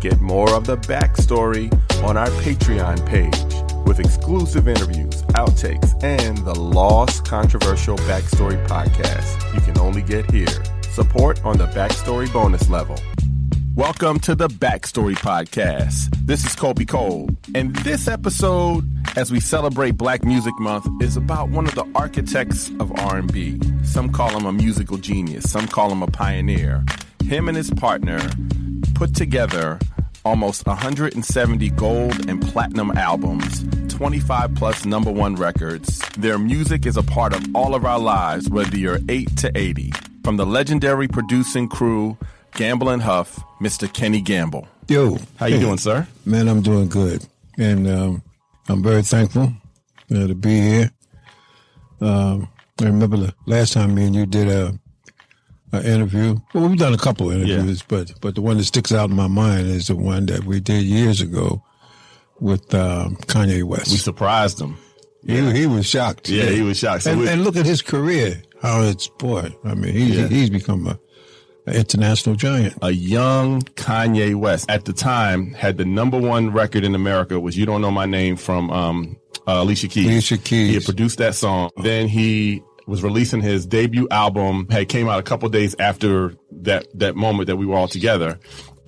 Get more of the backstory on our Patreon page with exclusive interviews, outtakes, and the Lost Controversial Backstory podcast you can only get here. Support on the Backstory bonus level. Welcome to the Backstory Podcast. This is Colby Colb, and this episode, as we celebrate Black Music Month, is about one of the architects of R&B. Some call him a musical genius, some call him a pioneer. Him and his partner put together almost 170 gold and platinum albums, 25 plus number one records. Their music is a part of all of our lives, whether you're 8 to 80. From the legendary producing crew Gamble and Huff, Mr. Kenny Gamble. Yo, How you doing, sir? man? I'm doing good, and um, I'm very thankful uh, to be here. Um, I remember the last time me and you did a, a interview. Well, we've done a couple of interviews, but but the one that sticks out in my mind is the one that we did years ago with um, Kanye West. We surprised him. he, he was shocked. Yeah, he was shocked. So and, and look at his career. How it's boy. I mean, he's Yeah. he's become a, an international giant. a young Kanye West at the time had the number one record in America was "You Don't Know My Name" from um, uh, Alicia Keys. Alicia Keys. He had produced that song. Then he was releasing his debut album. Had came out a couple days after that that moment that we were all together.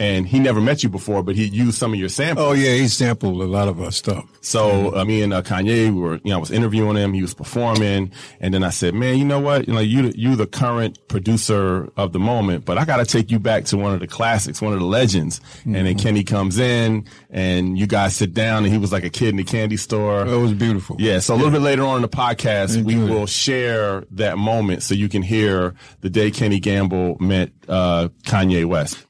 And he never met you before, but he used some of your samples. Oh yeah, he sampled a lot of our stuff. So uh, me and uh, Kanye we were, you know, I was interviewing him. He was performing, and then I said, "Man, you know what? You know, you you the current producer of the moment, but I got to take you back to one of the classics, one of the legends." And then Kenny comes in, and you guys sit down, and he was like a kid in the candy store. It was beautiful. Yeah, so a little bit later on in the podcast, we will share that moment so you can hear the day Kenny Gamble met uh, Kanye West.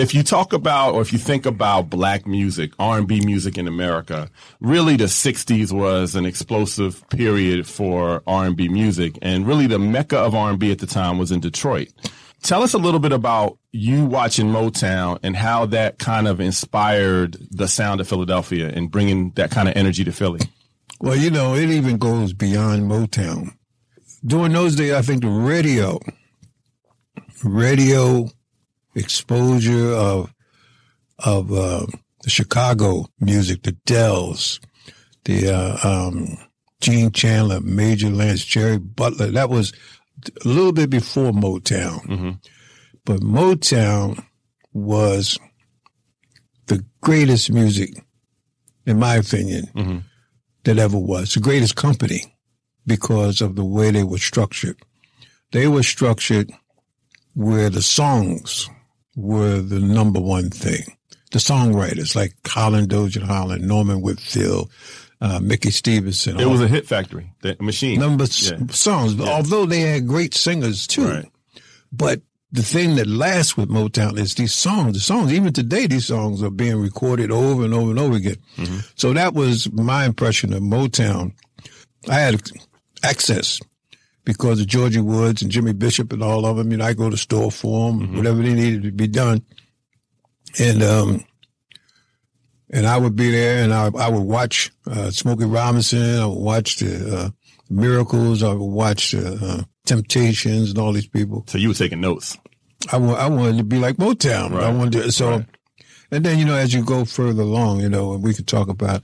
If you talk about, or if you think about black music, R&B music in America, really the 60s was an explosive period for R&B music. And really the mecca of R&B at the time was in Detroit. Tell us a little bit about you watching Motown and how that kind of inspired the sound of Philadelphia and bringing that kind of energy to Philly. Well, you know, it even goes beyond Motown. During those days, I think the radio, radio exposure of of uh, the Chicago music, the Dells, the uh, um, Gene Chandler, Major Lance, Jerry Butler. That was a little bit before Motown, but Motown was the greatest music, in my opinion, that ever was. The greatest company because of the way they were structured. They were structured where the songs were the number one thing. The songwriters like Holland Dozier Holland, Norman Whitfield, uh, Mickey Stevenson. It was a hit factory, the machine. number s- Yeah. songs, although they had great singers too. Right. But the thing that lasts with Motown is these songs. The songs, even today, these songs are being recorded over and over and over again. Mm-hmm. So that was my impression of Motown. I had access because of Georgie Woods and Jimmy Bishop and all of them. You know, I go to the store for them, Mm-hmm. whatever they needed to be done. And, um, and I would be there and I, I would watch, uh, Smokey Robinson. I would watch the, uh, Miracles. I would watch the, uh, Temptations and all these people. So you were taking notes. I I wanted to be like Motown. I wanted to, so, Right. and then, you know, as you go further along, you know, and we could talk about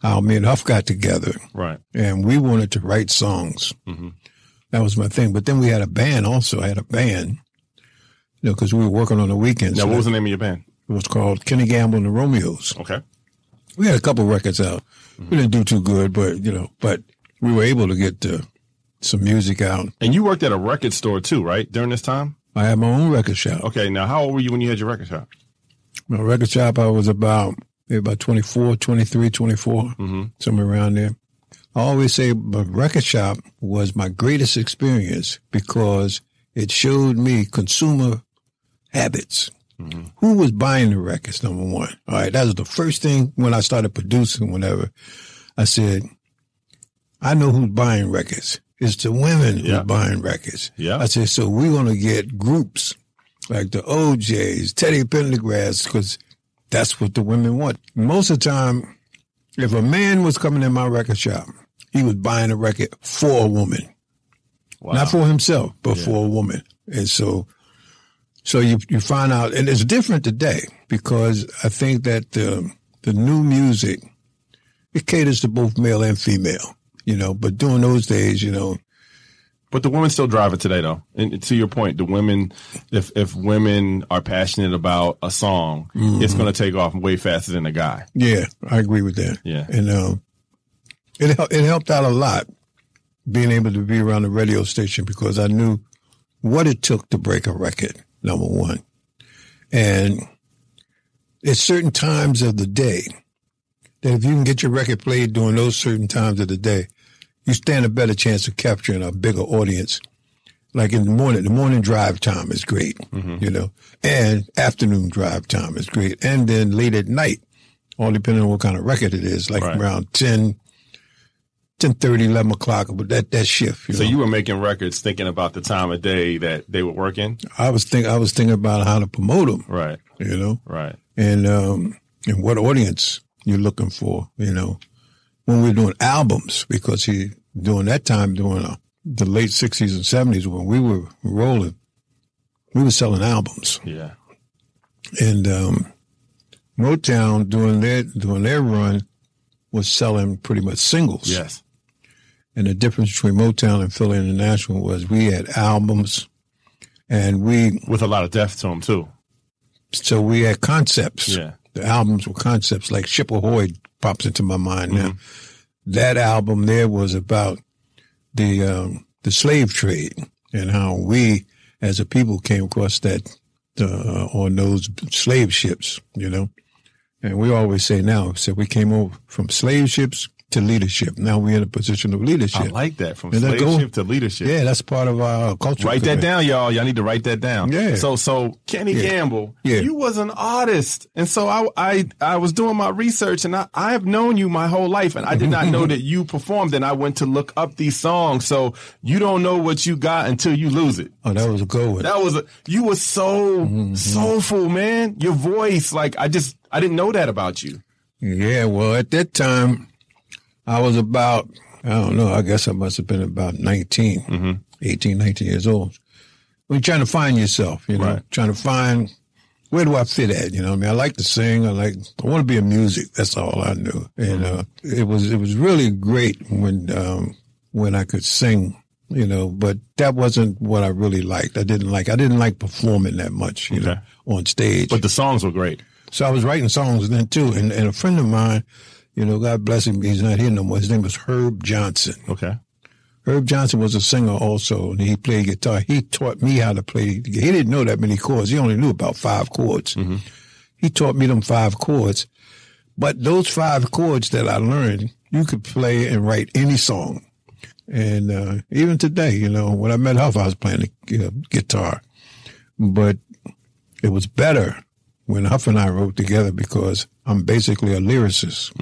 how me and Huff got together Right. and we wanted to write songs. Mm-hmm. That was my thing. But then we had a band also. I had a band, you know, cause we were working on the weekends. Now, So what was the name of your band? it was called Kenny Gamble and the Romeos. Okay. We had a couple records out. Mm-hmm. We didn't do too good, but, you know, but we were able to get uh, some music out. And you worked at a record store too, right? During this time? I had my own record shop. Okay. Now, how old were you when you had your record shop? My record shop, I was about maybe about 24, 23, 24, Mm-hmm. somewhere around there. I always say my record shop was my greatest experience because it showed me consumer habits. Mm-hmm. Who was buying the records, number one? All right, that was the first thing when I started producing, whenever I said, I know who's buying records. It's the women Yeah. who's buying records. Yeah. I said, so we're going to get groups like the O'Jays, Teddy Pendergrass, because that's what the women want. Most of the time, if a man was coming in my record shop, he was buying a record for a woman, Wow. not for himself, but for a woman. And so So you you find out, and it's different today because I think that the the new music it caters to both male and female, you know. But during those days, you know, But the women still drive it today, though. And to your point, the women, if if women are passionate about a song, it's going to take off way faster than a guy. yeah, I agree with that. Yeah. and um, it it helped out a lot being able to be around the radio station because I knew what it took to break a record. Number one, and at certain times of the day, that if you can get your record played during those certain times of the day, you stand a better chance of capturing a bigger audience. Like in the morning, the morning drive time is great, mm-hmm. you know, and afternoon drive time is great. And then late at night, all depending on what kind of record it is, like Right. around 10, 10 11 o'clock, but that, that shift. You So know. you were making records thinking about the time of day that they were working. I was think I was thinking about how to promote them, Right. you know, Right. and um, and what audience you're looking for, you know, when we're doing albums because he during that time during uh, the late '60s and '70s when we were rolling, we were selling albums, Yeah. and um, Motown during their during their run was selling pretty much singles. Yes. And the difference between Motown and Philly International was we had albums, and we With a lot of depth to them too. so we had concepts. Yeah. The albums were concepts like Ship Ahoy pops into my mind now. That album there was about the um, the slave trade and how we as a people came across that uh, on those slave ships, you know. And we always say now, so we came over from slave ships to leadership. Now we're in a position of leadership. I like that from slave to leadership. yeah, that's part of our culture. Write that down, y'all. Y'all need to write that down. Yeah. So, so Kenny Yeah. Gamble, Yeah. you was an artist, and so I, I, I was doing my research, and I, I have known you my whole life, and I did not know that you performed. And I went to look up these songs, so you don't know what you got until you lose it. Oh, that was a good one. That was a, you were so Mm-hmm. soulful, man. Your voice, like I just, I didn't know that about you. Yeah, well, at that time, I was about, I don't know, I guess I must have been about 19, Mm-hmm. 18, 19 years old. When you're trying to find yourself, you know, Right. trying to find where do I fit at? You know, I mean, I like to sing. I like, I want to be in music. That's all I knew. And, uh, it was, it was really great when, um, when I could sing, you know, but that wasn't what I really liked. I didn't like, I didn't like performing that much, you know, on stage. But the songs were great. So I was writing songs then too. And, and a friend of mine, you know, God bless him, he's not here no more. His name was Herb Johnson. Okay. Herb Johnson was a singer also, and he played guitar. He taught me how to play. He didn't know that many chords. He only knew about five chords. He taught me them five chords. But those five chords that I learned, you could play and write any song. And uh, even today, you know, when I met Huff, I was playing the uh, guitar. But it was better when Huff and I wrote together because I'm basically a lyricist.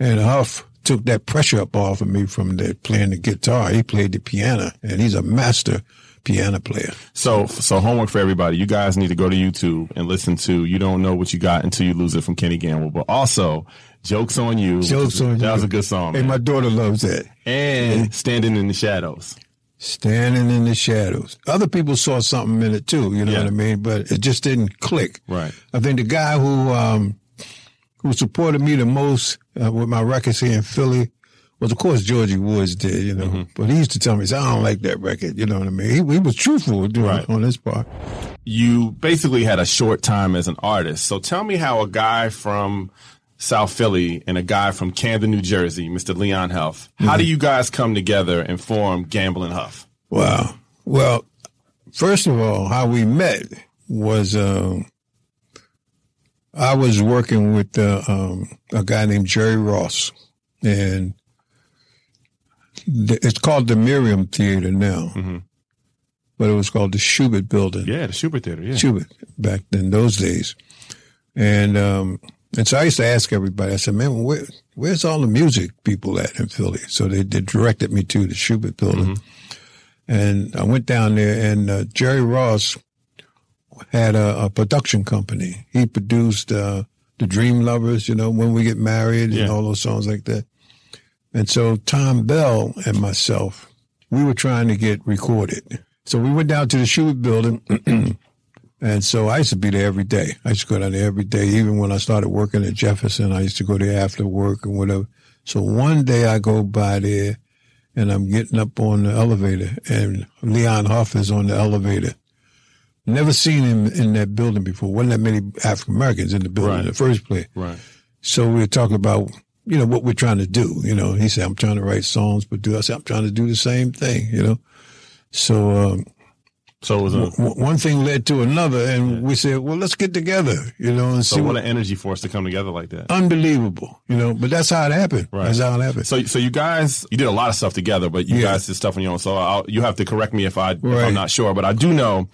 And Huff took that pressure up off of me from the playing the guitar. He played the piano, and he's a master piano player. So, so homework for everybody. You guys need to go to YouTube and listen to "You Don't Know What You Got Until You Lose It" from Kenny Gamble. But also, "Jokes on You." Jokes on That You. was a good song. Hey, man. my daughter loves that. and "Standing in the Shadows." Standing in the shadows. Other people saw something in it too, you know Yeah. what I mean? But it just didn't click. Right. I think the guy who um, who supported me the most uh, with my records here in Philly was, of course, Georgie Woods did, you know. Mm-hmm. But he used to tell me, I don't like that record, you know what I mean? He, he was truthful doing Right. on his part. You basically had a short time as an artist. So tell me how a guy from South Philly and a guy from Camden, New Jersey, Mr. Leon Huff, how Mm-hmm. do you guys come together and form Gamble and Huff? Wow. Well, first of all, how we met was um, I was working with uh, um, a guy named Jerry Ross, and th- it's called the Merriam Theater now, but it was called the Shubert Building. Yeah, the Shubert Theater. Yeah. Shubert back in those days. And um, and so I used to ask everybody, I said, man, where, where's all the music people at in Philly? So they, they directed me to the Shubert building. And I went down there and uh, Jerry Ross had a, a production company. He produced uh, The Dream Lovers, you know, When We Get Married Yeah. and all those songs like that. And so Thom Bell and myself, we were trying to get recorded. So we went down to the Shubert building And so I used to be there every day. I used to go down there every day. Even when I started working at Jefferson, I used to go there after work and whatever. So one day I go by there and I'm getting up on the elevator and Leon Huff is on the elevator. Never seen him in that building before. Wasn't that many African Americans in the building Right. in the first place. Right. So we were talking about, you know, what we're trying to do. You know, he said, I'm trying to write songs, but do I said, I'm trying to do the same thing, you know. So um, So it was a, w- one thing led to another, and we said, well, let's get together, you know, and so see what what. an energy for us to come together like that. Unbelievable, you know, but that's how it happened. Right. That's how it happened. So, so you guys, you did a lot of stuff together, but you Yeah. guys did stuff on your own. So I'll, you have to correct me if I, if I'm not sure, but I do know,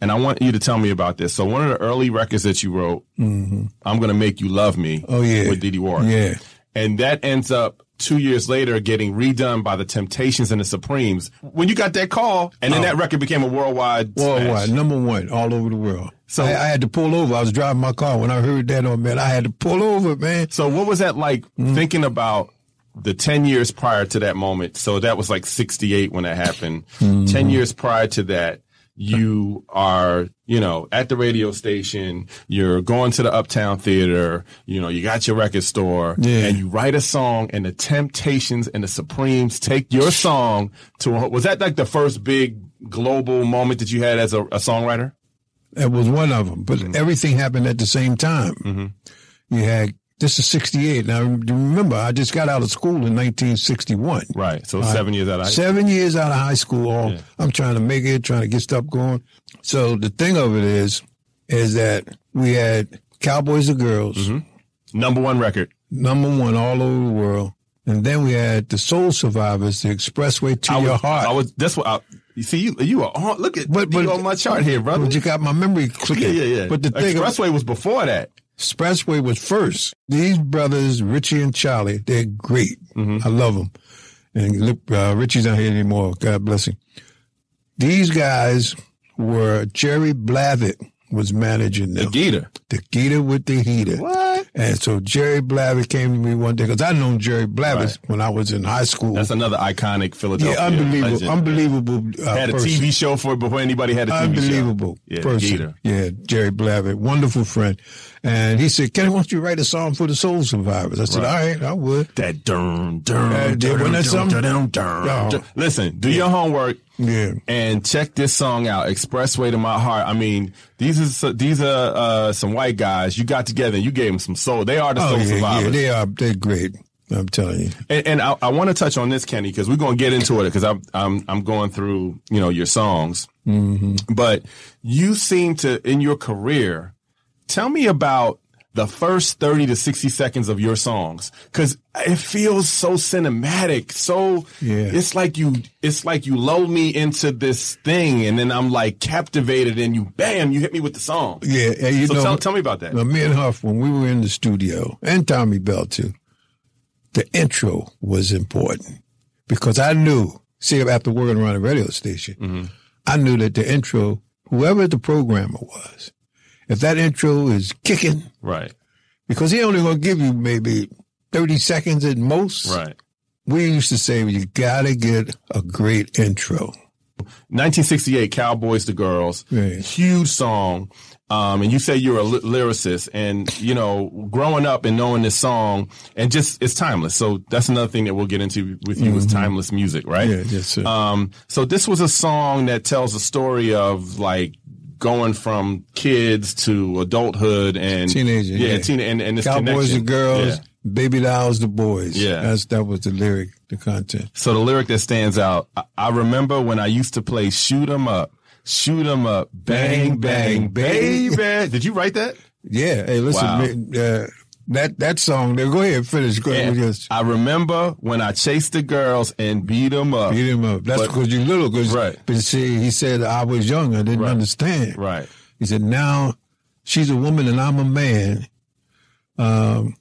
and I want you to tell me about this. So one of the early records that you wrote, I'm going to make you love me. Mm-hmm. Oh, yeah. With Dee Dee Ward. Yeah. And that ends up two years later getting redone by the Temptations and the Supremes. When you got that call, and then that record became a worldwide Worldwide, smash. number one, all over the world. So- So I, I had to pull over. I was driving my car when I heard that on man. I had to pull over, man. So what was that like Mm-hmm. thinking about the 10 years prior to that moment? So that was like 68 when that happened. Mm-hmm. 10 years prior to that, you are, you know, at the radio station, you're going to the Uptown Theater, you know, you got your record store Yeah. and you write a song and the Temptations and the Supremes take your song to a, was that like the first big global moment that you had as a, a songwriter? That was one of them. But Mm-hmm. everything happened at the same time. You had this is '68. Now remember, I just got out of school in 1961. Right. So seven years out of high Seven years out of high school. All I'm trying to make it, trying to get stuff going. So the thing of it is, is that we had Cowboys or Girls, Mm-hmm. number one record. number one all over the world, and then we had the Soul Survivors, the Expressway to I Your was, Heart. I was. That's what. I, you see, you you are on. Look at But- but- you on my chart here, brother. but you got my memory yeah, clicking. yeah, yeah. But the thing, Expressway was before that. Expressway was first. These brothers, Richie and Charlie, they're great. Mm-hmm. I love them. And look, uh, Richie's not here anymore. God bless him. These guys were Jerry Blavat was managing them. The Geator. The Geator with the heater. What? And so Jerry Blavat came to me one day because I known Jerry Blavat Right. when I was in high school. That's another iconic Philadelphia. yeah, unbelievable, legend. unbelievable. Uh, Had a person. TV show for it before anybody had a TV Unbelievable show. Yeah, person. Geator. Yeah, Jerry Blavat, wonderful friend. And he said, Kenny, why don't you write a song for the Soul Survivors? I said, all right, I would. That dun dun Uh, dun wasn't that dun something? dun dun Oh. dun. Listen, do your homework. Yeah. and check this song out, "Expressway to My Heart." I mean, these are these are uh, some white guys you got together and you gave them some soul. They are the Oh, soul yeah, yeah, survivors. they are, they're great. I'm telling you. And, and I, I want to touch on this, Kenny, because we're going to get into it because I'm, I'm, I'm going through, you know, your songs. Mm-hmm. But you seem to, in your career, tell me about the first 30 to 60 seconds of your songs. Cause it feels so cinematic. So Yeah. it's like you, it's like you lull me into this thing and then I'm like captivated and you, bam, you hit me with the song. Yeah, you So know, tell, tell me about that. Now, me and Huff, when we were in the studio, and Tommy Bell too, the intro was important because I knew, see, after working around a radio station, Mm-hmm. I knew that the intro, whoever the programmer was, if that intro is kicking, Right. because he only to give you maybe 30 seconds at most. Right. We used to say, you got to get a great intro. 1968, Cowboys to Girls, Right. huge song. Um, and you say you're a ly- lyricist, and you know, growing up and knowing this song, and just it's timeless. So that's another thing that we'll get into with you is timeless music, right? Mm-hmm. Yeah, yes, sir. Um, so this was a song that tells a story of like going from kids to adulthood and Teenager, yeah, yeah. teen, and, and this Cowboys connection. and girls, Yeah. baby dolls the boys. Yeah. That's, that was the lyric, the content. So the lyric that stands out, I, I remember when I used to play "Shoot 'Em Up." Shoot 'em up, bang, bang, baby. Did you write that? Yeah. Hey, listen, Wow. uh, that that song. There, go ahead, finish. Go ahead. Just I remember when I chased the girls and beat them up. beat them up. That's because you're little. Cause, Right. But see, he said I was young. I didn't Right. understand. Right. He said now she's a woman and I'm a man. Um,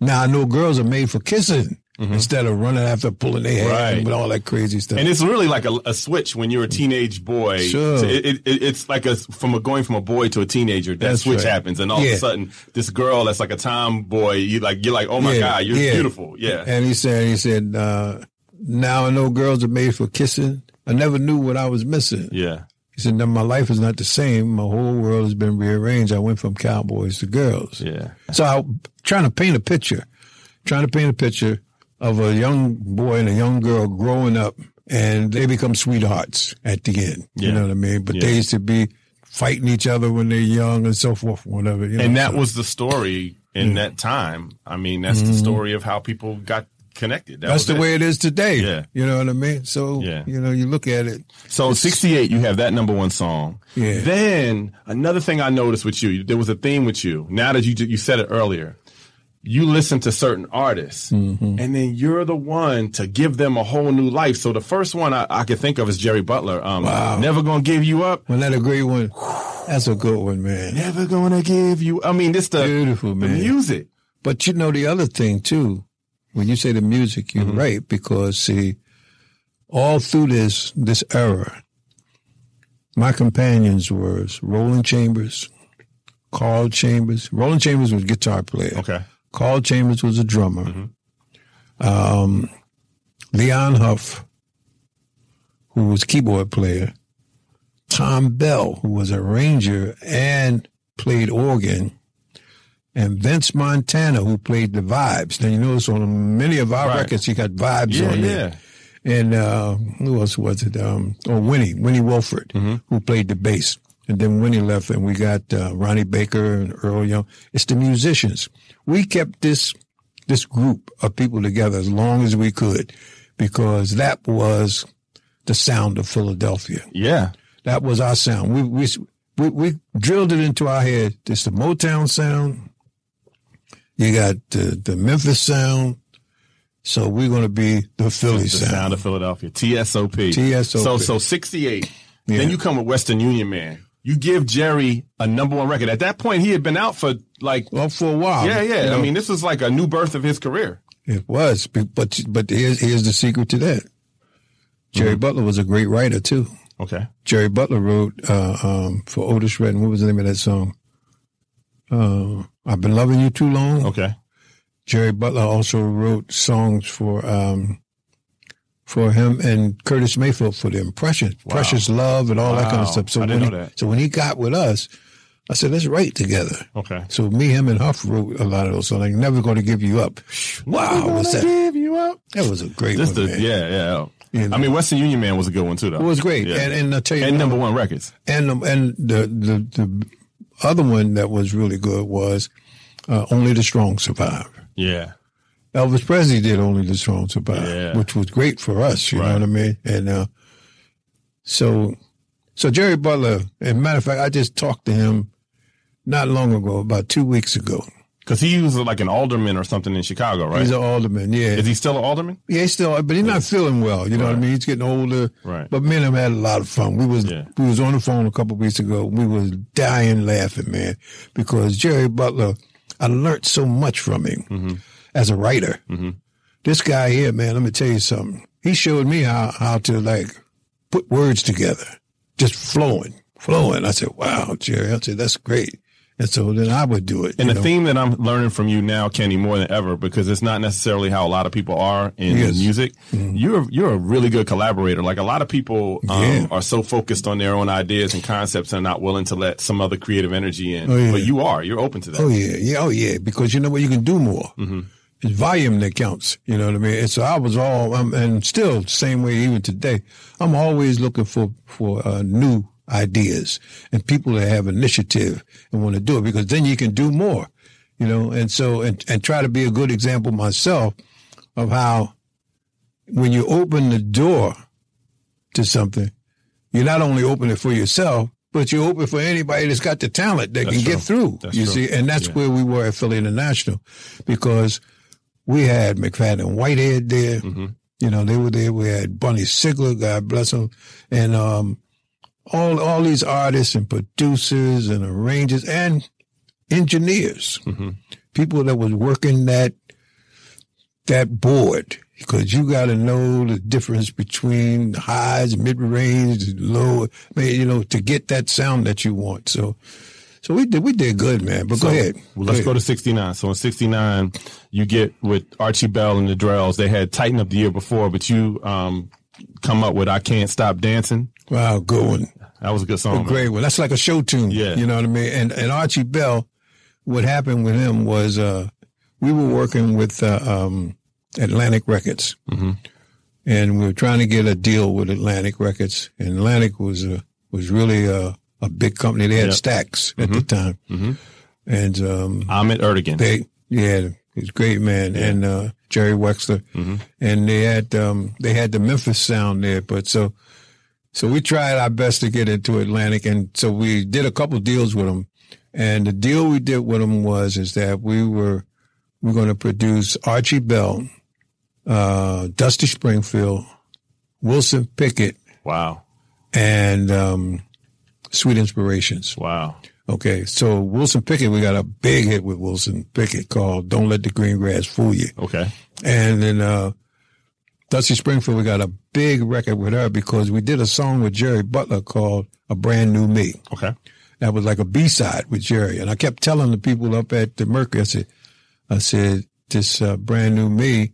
now I know girls are made for kissing instead of running after pulling their hair Mm-hmm. Right. and with all that crazy stuff. And it's really like a, a switch when you're a teenage boy. Sure. So it, it, it's like a from a going from a boy to a teenager. That That's switch right. happens, and all of a sudden, this girl that's like a tomboy, you like you're like, oh my Yeah, god, you're yeah. beautiful. Yeah. And he said, he said, uh, now I know girls are made for kissing. I never knew what I was missing. yeah. He said, "No, my life is not the same. My whole world has been rearranged. I went from cowboys to girls. Yeah. So I'm trying to paint a picture, trying to paint a picture of a young boy and a young girl growing up, and they become sweethearts at the end. You know what I mean? But Yeah. they used to be fighting each other when they're young and so forth, whatever. You know? And that was the story in that time. I mean, that's the story of how people got connected. That Mm-hmm. that's the it. way it is today. Yeah. You know what I mean? So, Yeah. you know, you look at it. So 68, you have that number one song. Yeah. Then another thing I noticed with you, there was a theme with you. Now that you you said it earlier, you listen to certain artists, Mm-hmm. and then you're the one to give them a whole new life. So the first one I, I could think of is Jerry Butler. Um, Wow. Never gonna give you up. Well, that a great one. That's a good one, man. Never gonna give you. I mean, this the Beautiful, the man. music. But you know the other thing too, when you say the music, you're Mm-hmm. right because see, all through this this era, my companions were Roland Chambers, Karl Chambers. Roland Chambers was a guitar player. Okay. Karl Chambers was a drummer. Mm-hmm. Um, Leon Huff, who was keyboard player. Thom Bell, who was a ranger and played organ. And Vince Montana, who played the vibes. Now you notice on many of our Right. records, you got vibes Yeah, on there. yeah. And uh, who else was it? Um, oh, Winnie, Winnie Walford, Mm-hmm. who played the bass. And then when he left, and we got uh, Ronnie Baker and Earl Young. It's the musicians. We kept this this group of people together as long as we could, because that was the sound of Philadelphia. Yeah. That was our sound. We we we, we drilled it into our head. It's the Motown sound. You got the, the Memphis sound. So we're going to be the Philly The sound. sound of Philadelphia. TSOP. TSOP. So so 68. Yeah. Then you come with Western Union Man. You give Jerry a number one record. At that point, he had been out for like Well, for a while. yeah, yeah. you know, I mean, this was like a new birth of his career. it was. But but, but here's here's the secret to that. Jerry Mm-hmm. Butler was a great writer too. Okay. Jerry Butler wrote uh, um, for Otis Redding. What was the name of that song? Uh, I've been loving you too long. Okay. Jerry Butler also wrote songs for um, for him and Curtis Mayfield for the impression, Precious Love, and all that kind of stuff. So when he, so when he got with us, I said, let's write together. Okay. So me, him, and Huff wrote a lot of those songs. Like Never going to give you up. Wow, Never was gonna that? give you up. That was a great Just one, the man. yeah, yeah. You know. I mean, Western Union Man was a good one too, though. It was great, Yeah. and and I tell you, and number one records. and and the the the other one that was really good was uh, Only the Strong Survive. Yeah. Elvis Presley did Only the Strong Survive, Yeah. which was great for us. You Right. know what I mean? And uh, so, so Jerry Butler. As a matter of fact, I just talked to him not long ago, about two weeks ago. Because he was like an alderman or something in Chicago, right? He's an alderman, yeah. Is he still an alderman? Yeah, he's still, but he's not feeling well. You know what I mean? He's getting older. Right. But me and him had a lot of fun. We was Yeah. we was on the phone a couple of weeks ago. We was dying laughing, man, because Jerry Butler. I learned so much from him Mm-hmm. As a writer. This guy here, man, let me tell you something. He showed me how how to like put words together, just flowing, flowing. I said, "Wow, Jerry." I said, "That's great." And so then I would do it. And the know? theme that I'm learning from you now, Kenny, more than ever, because it's not necessarily how a lot of people are in Yes. Mm-hmm. music. You're you're a really good collaborator. Like a lot of people um, Yeah. are so focused on their own ideas and concepts and not willing to let some other creative energy in. Oh, yeah. But you are. You're open to that. Oh yeah, yeah, oh yeah. Because you know what, you can do more. Mm-hmm. It's volume that counts. You know what I mean? And so I was all, um, and still same way even today. I'm always looking for for uh, new ideas and people that have initiative and want to do it because then you can do more. You know, and so and and try to be a good example myself of how when you open the door to something, you not only open it for yourself, but you open for anybody that's got the talent that That's can true. get through. That's you true. see, and that's Yeah. where we were at Philly International because we had McFadden Whitehead there. Mm-hmm. You know, they were there. We had Bunny Sigler, God bless him, and um, all all these artists and producers and arrangers and engineers, Mm-hmm. people that was working that that board because you got to know the difference between highs, mid range, low. I mean, you know, to get that sound that you want. So, so we did we did good, man. But So, go ahead. Well, let's ahead. go to 69. So in 69, you get with Archie Bell and the Drells. They had Tighten Up the year before, but you um, come up with I Can't Stop Dancing. Wow, good one. That was a good song. a great one. That's like a show tune. Yeah. You know what I mean? And and Archie Bell, what happened with him was uh, we were working with uh, um, Atlantic Records, Mm-hmm. and we were trying to get a deal with Atlantic Records. And Atlantic was uh, was really a, big company. They had Yep. Stax at the time, Mhm. and um, Ahmet Ertegun. they yeah, he's a great man, and uh, Jerry Wexler, Mm-hmm. and they had um, they had the Memphis sound there, but so so we tried our best to get into Atlantic, and so we did a couple deals with them, and the deal we did with them was is that we were we are going to produce Archie Bell, uh, Dusty Springfield, Wilson Pickett, wow. and um, Sweet Inspirations. Wow. Okay, so Wilson Pickett, we got a big hit with Wilson Pickett called "Don't Let the Green Grass Fool You," Okay. and then uh, Dusty Springfield, we got a big record with her because we did a song with Jerry Butler called "A Brand New Me." Okay. That was like a B side with Jerry, and I kept telling the people up at the Mercury, I said, "I said this uh, brand new me."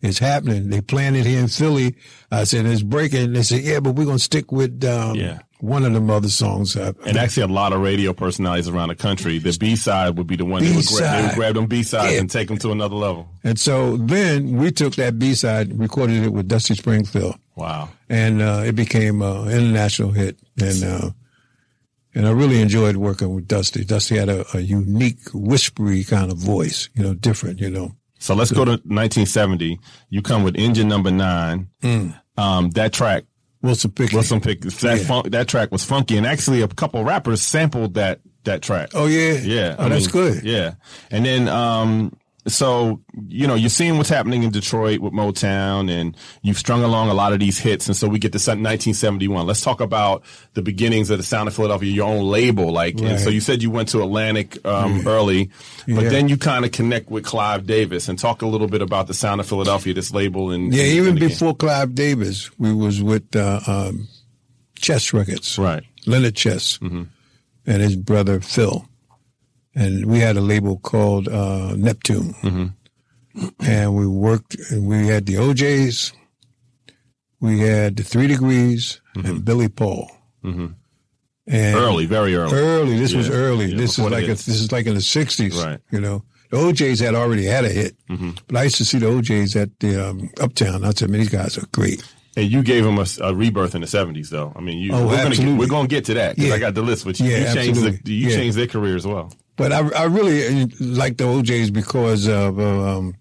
is happening. They planned it here in Philly. I said it's breaking. They said, "Yeah, but we're gonna stick with um, Yeah. One of them other songs." And actually, a lot of radio personalities around the country, the B side would be the one that would, gra- they would grab them B sides Yeah. and take them to another level. And so then we took that B side, recorded it with Dusty Springfield, Wow. and uh, it became an international hit. And uh, and I really enjoyed working with Dusty. Dusty had a, a unique, whispery kind of voice, you know, different, you know. So let's go to 1970. You come with engine number nine. Mm. Um, that track, Wilson Pickett. Wilson Pick, that Yeah. funk, that track was funky, and actually a couple rappers sampled that that track. Oh yeah, Yeah. Oh, I that's mean, good. Yeah. And then, um, so, you know, you're seeing what's happening in Detroit with Motown and you've strung along a lot of these hits. And so we get to 1971. Let's talk about the beginnings of the Sound of Philadelphia, your own label. Like, and so you said you went to Atlantic, um, early, but Yeah. then you kind of connect with Clive Davis and talk a little bit about the Sound of Philadelphia, this label. And Yeah, and- even before Clive Davis, we was with uh, um, Chess Records, Right. Leonard Chess, and his brother Phil, and we had a label called uh, Neptune, and we worked. And we had the O'Jays, we had the Three Degrees, and Billy Paul. And Early, very early. early. This was early. Yeah, this is like a, this is like in the sixties, Right. You know, the O'Jays had already had a hit, Mm-hmm. but I used to see the O'Jays at the um, Uptown. I said, man, these guys are great. And you gave him a, a rebirth in the 70s, though. I mean, you, Oh, we're gonna get, absolutely. we're going to that because Yeah. I got the list, but you, Yeah, you changed the, you Yeah. changed their career as well. But I, I really uh, like the O'Jays because of uh, um,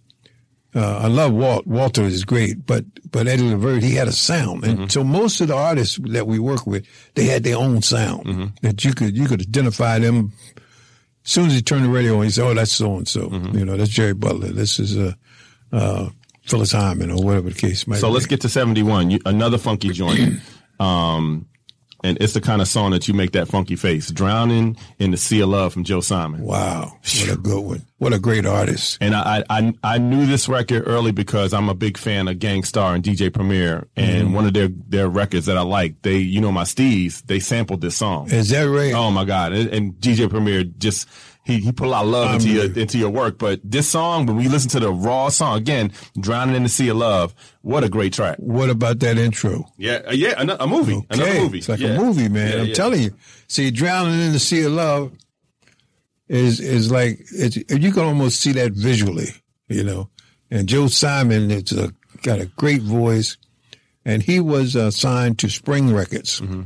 uh, I love Walt. Walter is great, but but Eddie Levert he had a sound, and so most of the artists that we work with they had their own sound that you could you could identify them. As soon as you turn the radio on, you say, "Oh, that's so and so." You know, that's Jerry Butler. This is uh, uh, Phyllis Hyman, or whatever the case might So be. So let's get to 71. You, another funky joint. um, and it's the kind of song that you make that funky face. Drowning in the Sea of Love from Joe Simon. Wow, what a good one! What a great artist! And I, I I knew this record early because I'm a big fan of Gang Starr and DJ Premier, and Mm-hmm. one of their their records that I like, they you know my Steez, they sampled this song. Is that right? Oh my God! And, and DJ Premier just he he put a lot of love into your into your work. But this song, when we listen to the raw song again, "Drowning in the Sea of Love," what a great track! What about that intro? Yeah, uh, yeah, a movie, another movie. It's like Yeah. a movie, man. Yeah, I'm yeah. telling you. See, drowning in the sea of love is is like it's, you can almost see that visually, you know. And Joe Simon, it's a got a great voice, and he was uh, signed to Spring Records. Mm-hmm.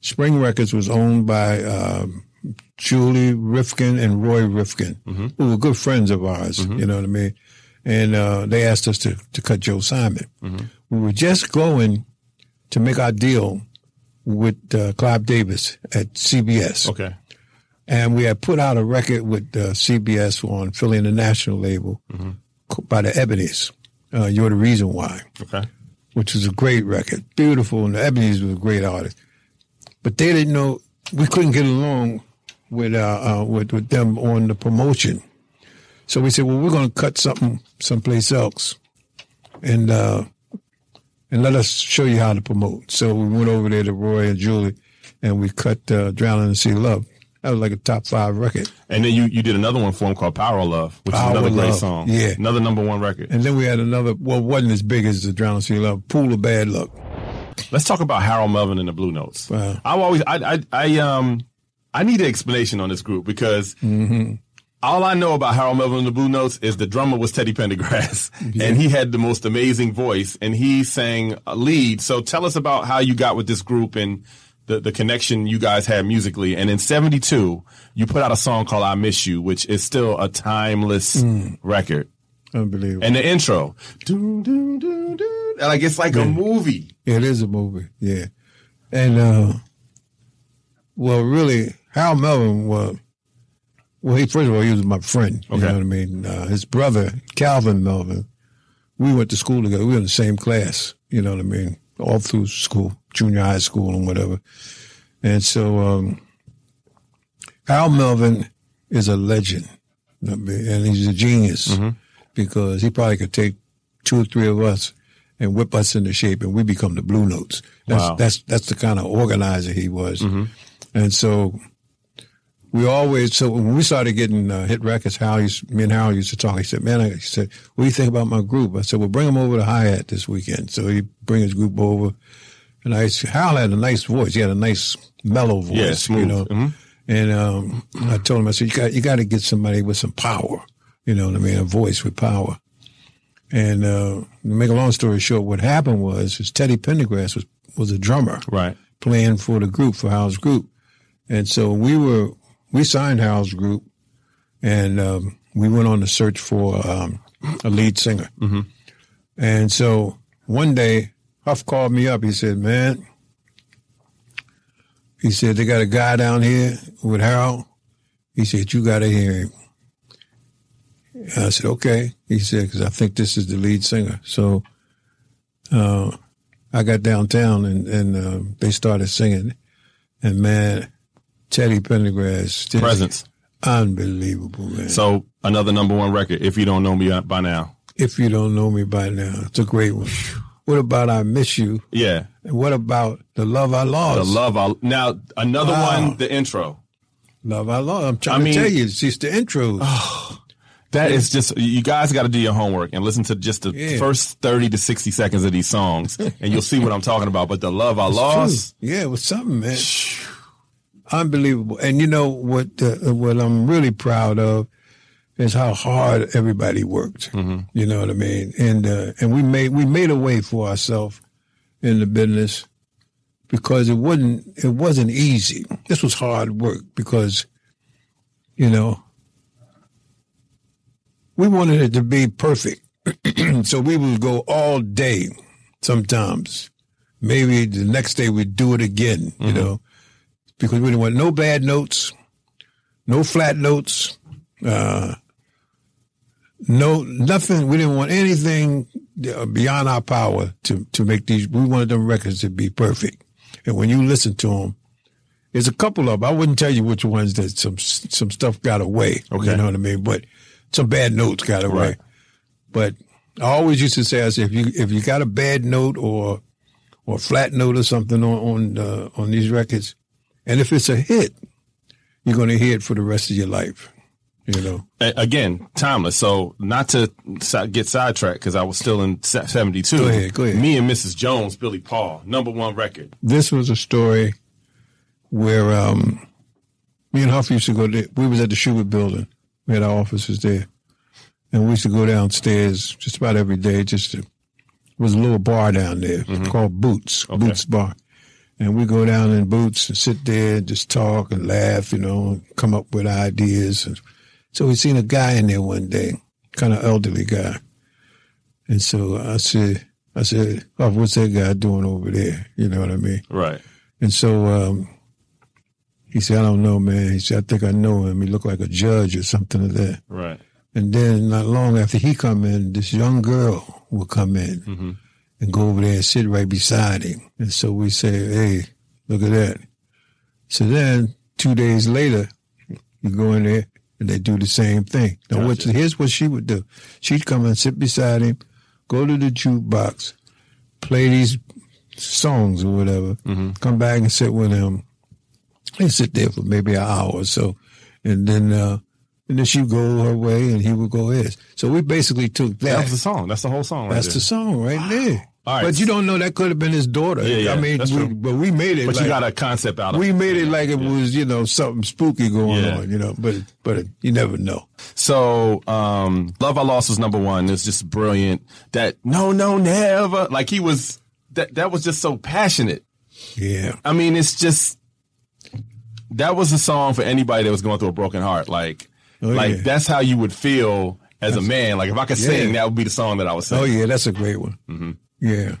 Spring Records was owned by um, Julie Rifkind and Roy Rifkind, Mm-hmm. who were good friends of ours. You know what I mean? And uh, they asked us to to cut Joe Simon. Mm-hmm. We were just going to make our deal with uh, Clive Davis at CBS. Okay, And we had put out a record with uh, CBS on Philly International label co- by the Ebonys. Uh, You're the Reason Why, okay, which was a great record. Beautiful. And the Ebonys was a great artist. But they didn't know, we couldn't get along with, uh, uh, with, with them on the promotion. So we said, well, we're going to cut something someplace else. And, uh, and let us show you how to promote. So we went over there to Roy and Julie, and we cut uh, "Drowning in the Sea of Love." That was like a top five record. and then you you did another one for him called "Power of Love," which Power is another great Love. song. Yeah. another number one record. And then we had another. Well, wasn't as big as the "Drowning in the Sea of Love." "Pool of Bad Luck." Let's talk about Harold Melvin and the Blue Notes. Wow. I've always, I, I, I, um, I need an explanation on this group because Mm-hmm. all I know about Harold Melvin and the Blue Notes is the drummer was Teddy Pendergrass, and he had the most amazing voice, and he sang a lead. So tell us about how you got with this group and the, the connection you guys had musically. And in '72, you put out a song called "I Miss You," which is still a timeless Mm. record. Unbelievable. And the intro, doo, doo, doo, doo, like it's like a movie. It is a movie, yeah. And uh well really Hal Melvin was well he first of all he was my friend. You Okay. know what I mean? Uh, his brother, Calvin Melvin, we went to school together. We were in the same class, you know what I mean? All through school, junior high school and whatever. And so um Hal Melvin is a legend. you know I mean? And he's a genius because he probably could take two or three of us and whip us into shape and we become the blue notes. That's Wow. that's that's the kind of organizer he was. And so we always so when we started getting uh, hit records, Hal used, me and Hal used to talk. He said, "Man," I, he said, "What do you think about my group?" I said, "Well, bring them over to hat this weekend." So he bring his group over, and I Hal had a nice voice. He had a nice mellow voice, Yeah, you smooth. know. Mhm. And um, I told him, I said, "You got you got to get somebody with some power, you know what I mean? A voice with power." And uh, to make a long story short, what happened was, is Teddy Pendergrass was was a drummer Right. playing for the group for Hal's group, and so we were we signed Hal's group, and um, we went on the search for um, a lead singer. Mm-hmm. And so one day, Huff called me up. He said, "Man," he said they got a guy down here with Harold. He said you got to hear him. And I said, "Okay." He said, "Because I think this is the lead singer." So. Uh, I got downtown and, and uh, they started singing. And man, Teddy Pendergrass, Presence. unbelievable, man. So another number one record. If you don't know me by now, if you don't know me by now, it's a great one. What about I Miss You? yeah. And what about The Love I Lost? The love. I, now another Wow. one. The intro. Love I Lost. I'm trying I mean- to tell you, it's just the intros. That is just you guys got to do your homework and listen to just the Yeah. first thirty to sixty seconds of these songs, and you'll see what I'm talking about. But the love I lost, True. Yeah, it was something, man. Unbelievable. And you know what? Uh, what I'm really proud of is how hard everybody worked. You know what I mean? And uh, and we made we made a way for ourselves in the business because it wasn't it wasn't easy. This was hard work because you know we wanted it to be perfect. so we would go all day sometimes. Maybe the next day we'd do it again, you know, because we didn't want no bad notes, no flat notes, uh, no, nothing. We didn't want anything uh, beyond our power to, to make these, we wanted them records to be perfect. And when you listen to them, there's a couple of them. I wouldn't tell you which ones that some, some stuff got away. Okay. You know what I mean? But some bad notes got away. Right. But I always used to say, I said, if you if you got a bad note or or flat note or something on on uh, on these records, and if it's a hit, you're going to hear it for the rest of your life. You know, again, timeless. So not to get sidetracked because I was still in '72. Go ahead, go ahead. Me and Mrs. Jones, Billy Paul, number one record. this was a story where um, me and Huff used to go. To, we was at the Shubert Building. We had our offices there, and we used to go downstairs just about every day. Just to, was a little bar down there called Boots, Boots Bar, and we go down in Boots and sit there and just talk and laugh, you know, and come up with ideas. And so we seen a guy in there one day, kind of elderly guy, and so I said, I said, oh, what's that guy doing over there? You know what I mean? Right. And so um, he said, I don't know, man. He said, I think I know him. He looked like a judge or something like that. Right. And then not long after he come in, this young girl will come in and go over there and sit right beside him. And so we say, hey, look at that. So then two days later, you go in there and they do the same thing. Now, what's, Gotcha. here's what she would do. She'd come and sit beside him, go to the jukebox, play these songs or whatever, come back and sit with him and sit there for maybe an hour or so. And then, uh, and then she'd go her way and he would go his. So we basically took That that. was the song. That's the whole song. Right That's there. the song right there. Right. But you don't know that could have been his daughter. Yeah, yeah, I mean, we, but we made it. But like, you got a concept out of we it. made it like it was, you know, something spooky going Yeah. on, you know. But but you never know. So, um, Love I Lost was number one. It's just brilliant. That no, no, never. Like he was, that, that was just so passionate. Yeah, I mean, it's just, that was a song for anybody that was going through a broken heart. Like, Oh, like yeah. that's how you would feel as a man. Like if I could sing, that would be the song that I would sing. Oh yeah, that's a great one. Mm-hmm. Yeah,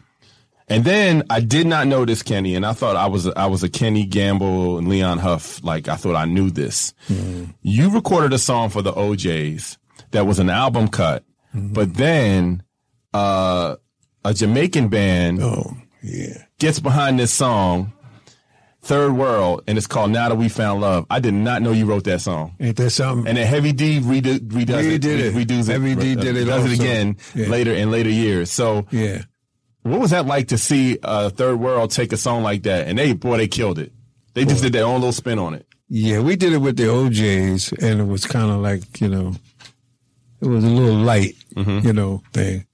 And then I did not know this Kenny, and I thought I was I was a Kenny Gamble and Leon Huff. Like I thought I knew this. You recorded a song for the O'Jays that was an album cut, but then uh, a Jamaican band oh yeah, gets behind this song, Third World, and it's called Now That We Found Love. I did not know you wrote that song. ain't that something? And then Heavy D redo, redoes He it, did it. redoes it, Heavy D uh, did it does it again Yeah. later in later years. So yeah, what was that like to see uh, Third World take a song like that? And they, boy, they killed it. They just did their own little spin on it. yeah. We did it with the O'Jays, and it was kind of like you know, it was a little light, Mm-hmm. you know, thing.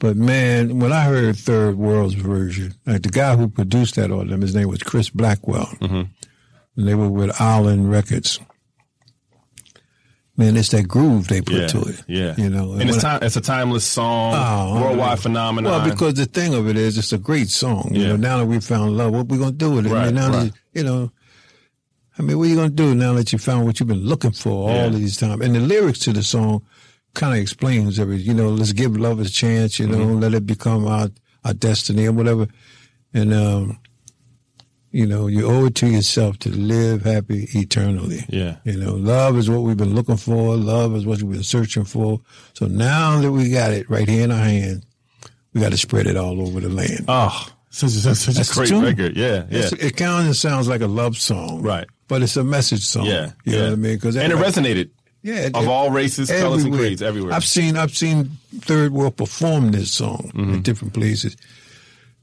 But man, when I heard Third World's version, like the guy who produced that on them, his name was Chris Blackwell, Mm-hmm. and they were with Island Records. Man, it's that groove they put Yeah, to it. yeah. you know, and it's when I- It's a timeless song, Oh, worldwide phenomenon. Well, because the thing of it is, it's a great song. You know, now that we found love, what we gonna do with it? I Right, mean, now right. that you know, I mean, what are you gonna do now that you found what you've been looking for all Yeah. these times? And the lyrics to the song kind of explains everything. You know, let's give love a chance. You know, Mm-hmm. let it become our our destiny or whatever. And um, you know, you owe it to yourself to live happy eternally. Yeah. You know, love is what we've been looking for. Love is what we've been searching for. So now that we got it right here in our hand, we got to spread it all over the land. oh, such a, such That's a great record. Yeah, yeah, It's- It kind of sounds like a love song, Right. But it's a message song. yeah. you yeah. know what I mean? Because and it resonated Yeah, of it- all races, colors, and creeds everywhere. I've seen I've seen Third World perform this song Mm-hmm. in different places,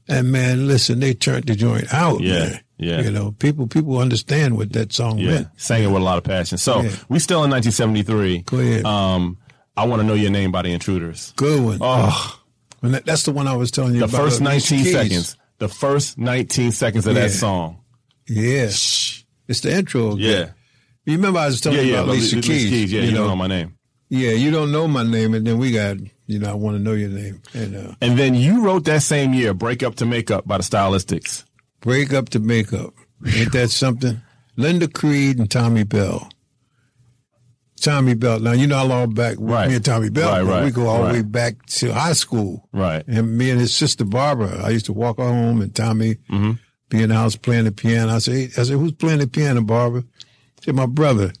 and man, listen, they turned the joint out. Yeah, man. yeah. You know, people people understand what that song yeah, meant. sang it with a lot of passion. So Yeah. we still in 1973. Go ahead. Um, I want to know your name by the Intruders. Good one. Oh, And that, that's the one I was telling you about. the about. first uh, 19 Keys. seconds. The first 19 seconds of that song. Yeah, it's the intro. again. Yeah. You remember I was telling Yeah, you yeah. about Alicia Alicia Keys. Yeah, you you know, don't know my name. yeah, you don't know my name, and then we got you know I want to know your name and uh, And then you wrote that same year, Break Up to Make Up by the Stylistics. break up to make up. Ain't that something? Linda Creed and Tommy Bell. Tommy Bell. Now you know how long back Right. me and Tommy Bell. Right, right, we go all the way back to high school. Right. And me and his sister Barbara. I used to walk home, and Tommy Mm-hmm. be in the house playing the piano. I say, I said, who's playing the piano, Barbara? Said, my brother.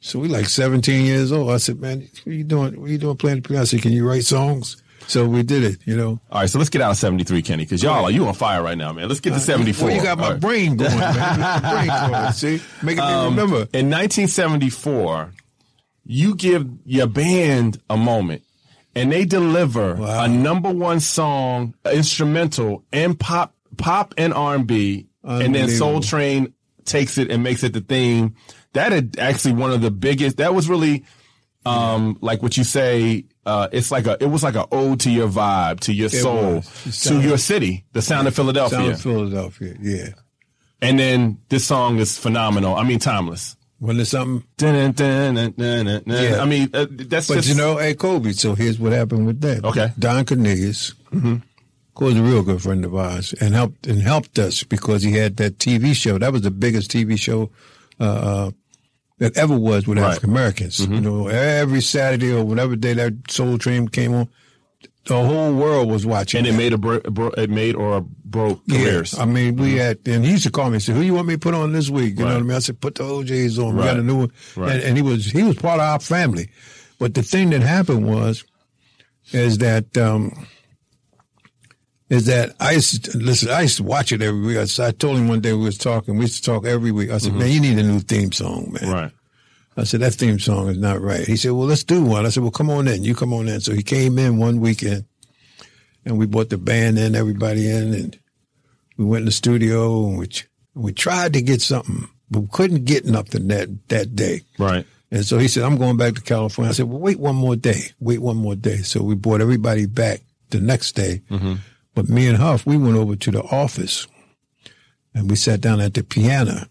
So we like 17 years old. I said, man, what you doing? What you doing playing the piano? I said, can you write songs? So we did it, you know. All right, so let's get out of 73, Kenny, because y'all are you on fire right now, man. Let's get to 74. Uh, Well, you got my right. brain going, man. Brain going, see? Making me Um, remember. In 1974, you give your band a moment, and they deliver Wow. a number one song, instrumental, and pop, pop and R&B, and then Soul Train takes it and makes it the theme. That is actually one of the biggest. That was really, um, like what you say. Uh, it's like a. It was like a ode to your vibe, to your soul, to your city, the sound of Philadelphia. Sound of Philadelphia, yeah. And then this song is phenomenal. I mean, timeless. When there's something, dun, dun, dun. Yeah. I mean, uh, that's but just you know, hey, Colby, so here's what happened with that. Okay. Don Cornelius, mm-hmm. Was a real good friend of ours and helped, and helped us because he had that TV show. That was the biggest TV show, uh, uh, that ever was with Right. African Americans. You know, every Saturday or whatever day that Soul Train came on, the whole world was watching. and it that. made a bro- bro- it made or broke careers. Yeah, I mean, we had, and he used to call me and say, "Who you want me to put on this week?" You know what I mean? I said, "Put the O'Jays on. We got a new one." Right. And, and he was he was part of our family. But the thing that happened was, is that um, is that I used to, listen. I used to watch it every week. I told him one day we was talking. We used to talk every week. I said, "Man, you need a new theme song, man." Mm-hmm. right. I said, that theme song is not right. He said, well, let's do one. I said, well, come on in. You come on in. So he came in one weekend and we brought the band in, everybody in, and we went in the studio and we, we tried to get something, but we couldn't get nothing that, that day. Right. And so he said, I'm going back to California. I said, well, wait one more day. Wait one more day. So we brought everybody back the next day. But me and Huff, we went over to the office and we sat down at the piano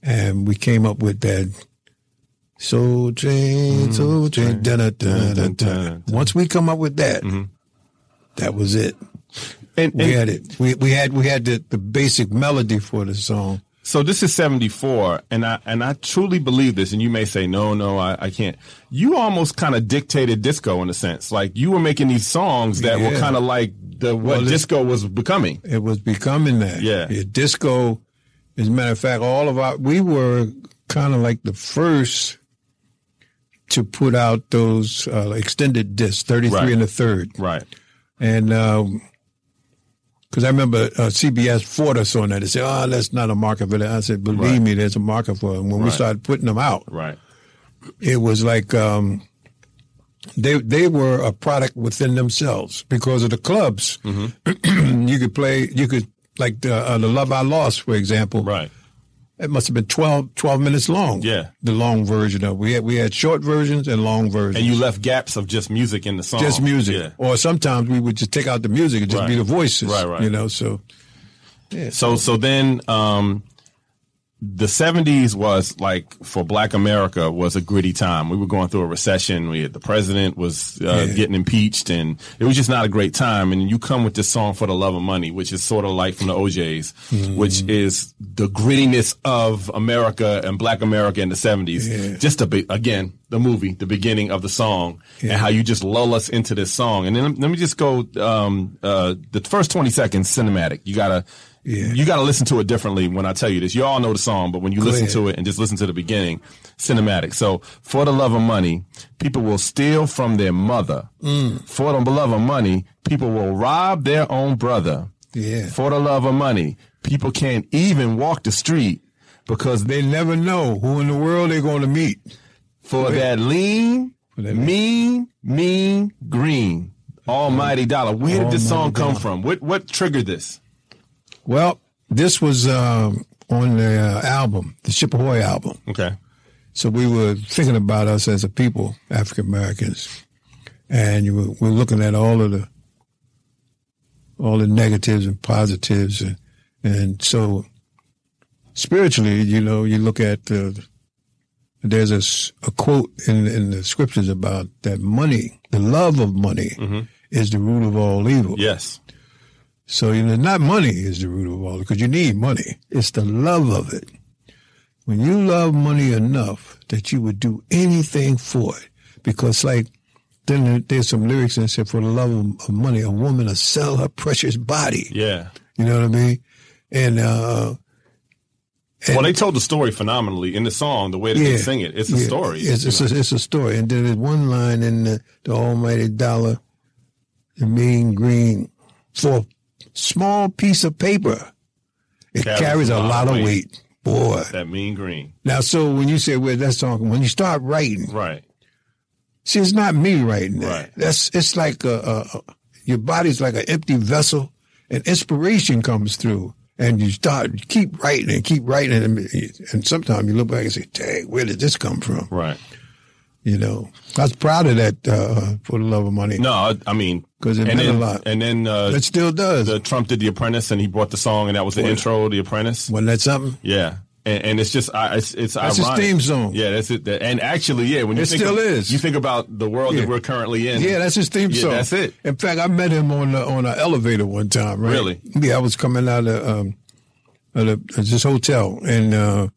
and we came up with that Soul Train, Soul Train, da da da da da. Once we come up with that, mm-hmm. that was it. And, We and- had it. We we had we had the, the basic melody for the song. So this is 74 and I and I truly believe this and you may say no no I, I can't. You almost kind of dictated disco in a sense. Like you were making these songs that were kind of like the what Well, disco was becoming. It was becoming that. Yeah. disco. As a matter of fact, all of our we were kind of like the first to put out those uh, extended discs, thirty three Right. and a third, Right. and. Um, because I remember uh, CBS fought us on that. They said, "Oh, that's not a market for that." I said, "Believe Right. me, there's a market for it." And when we started putting them out, Right. it was like um, they they were a product within themselves because of the clubs. Mm-hmm. you could play, you could like the, uh, the Love I Lost, for example. Right. It must have been 12, 12 minutes long. Yeah. the long version of we had we had short versions and long versions. And you left gaps of just music in the song. just music, Yeah. or sometimes we would just take out the music and just be the voices. Right, right. You know, so So so then um the 70s was like for black America was a gritty time. We were going through a recession. We had the president was uh, Yeah. getting impeached and it was just not a great time. And you come with this song for the love of money, which is sort of like from the O'Jays, Mm-hmm. which is the grittiness of America and black America in the 70s. Yeah. Just a bit, again, the movie, the beginning of the song and how you just lull us into this song. And then let me just go, um, uh, the first 20 seconds cinematic. You gotta, Yeah. you got to listen to it differently when I tell you this. You all know the song, but when you listen ahead. to it and just listen to the beginning, cinematic. So, for the love of money, people will steal from their mother. Mm. For the love of money, people will rob their own brother. yeah, For the love of money, people can't even walk the street because they never know who in the world they're going to meet. for that lean, for that mean, mean green, almighty dollar. Where did this song come dollar. from? What what triggered this? Well, this was um, on the uh, album, the Ship Ahoy album. Okay. So we were thinking about us as a people, African Americans, and you were, we're looking at all of the all the negatives and positives, and, and so spiritually, you know, you look at uh, there's a quote in in the scriptures about that money, the love of money, is the root of all evil. Yes. So you know, not money is the root of all because you need money. It's the love of it. When you love money enough that you would do anything for it, because like then there's some lyrics that say, "For the love of, money, a woman will sell her precious body." Yeah. You know what I mean? And uh, Well, they told the story phenomenally in the song. The way that they sing it, it's a yeah, story. It's, it's, a, it's a story. And then there's one line in the, the Almighty Dollar, the mean green, for a small piece of paper, it carries, a lot, of weight. Boy. that mean green, Now, so when you say, well, that's song, when you start writing, right? see, it's not me writing that. Right. That's, it's like a, a, a, your body's like an empty vessel and inspiration comes through. And you start, you keep writing and keep writing. And, and sometimes you look back and say, dang, where did this come from? Right. You know, I was proud of that uh, for the love of money No, I, I mean, 'Cause it meant a then, lot. And then uh, it still does. the Trump did The Apprentice, and he brought the song, and that was the intro, of The Apprentice. Wasn't that something? Yeah. And, and it's just, I, it's, it's That's his theme song. Yeah, that's it. And actually, yeah, when you It think still of- is. you think about the world Yeah. that we're currently in. Yeah, that's his theme Yeah, song. that's it. In fact, I met him on the, on an elevator one time. Right? Really? Yeah, I was coming out of, um, of this hotel, and uh,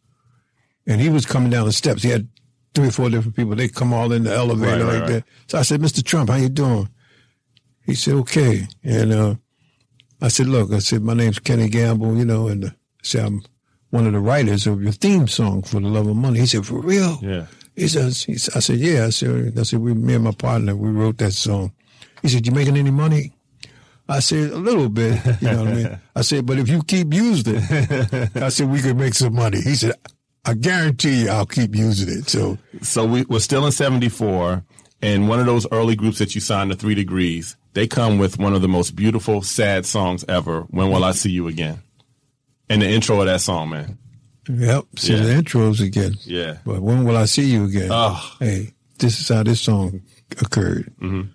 and he was coming down the steps. He had three or four different people. They come all in the elevator Right, like right. that. So I said, "Mr. Trump, how you doing?" He said, "Okay." And uh, I said, "Look," I said, "My name's Kenny Gamble, you know," and uh, I said, "I'm one of the writers of your theme song for the love of money." He said, "For real?" Yeah. He says, he, said- I said, yeah. I said, I said, we, me and my partner, we wrote that song. He said, you making any money? I said, a little bit, you know what I mean? I said, but if you keep using it, I said, we could make some money. He said, I guarantee you I'll keep using it. So, So we, we're still in 74, and one of those early groups that you signed, the Three Degrees, they come with one of the most beautiful, sad songs ever, When Will I See You Again? And the intro of that song, man. yep, see Yeah. the intros again. Yeah. But when will I see you again? Oh. Hey, this is how this song occurred. Mm-hmm.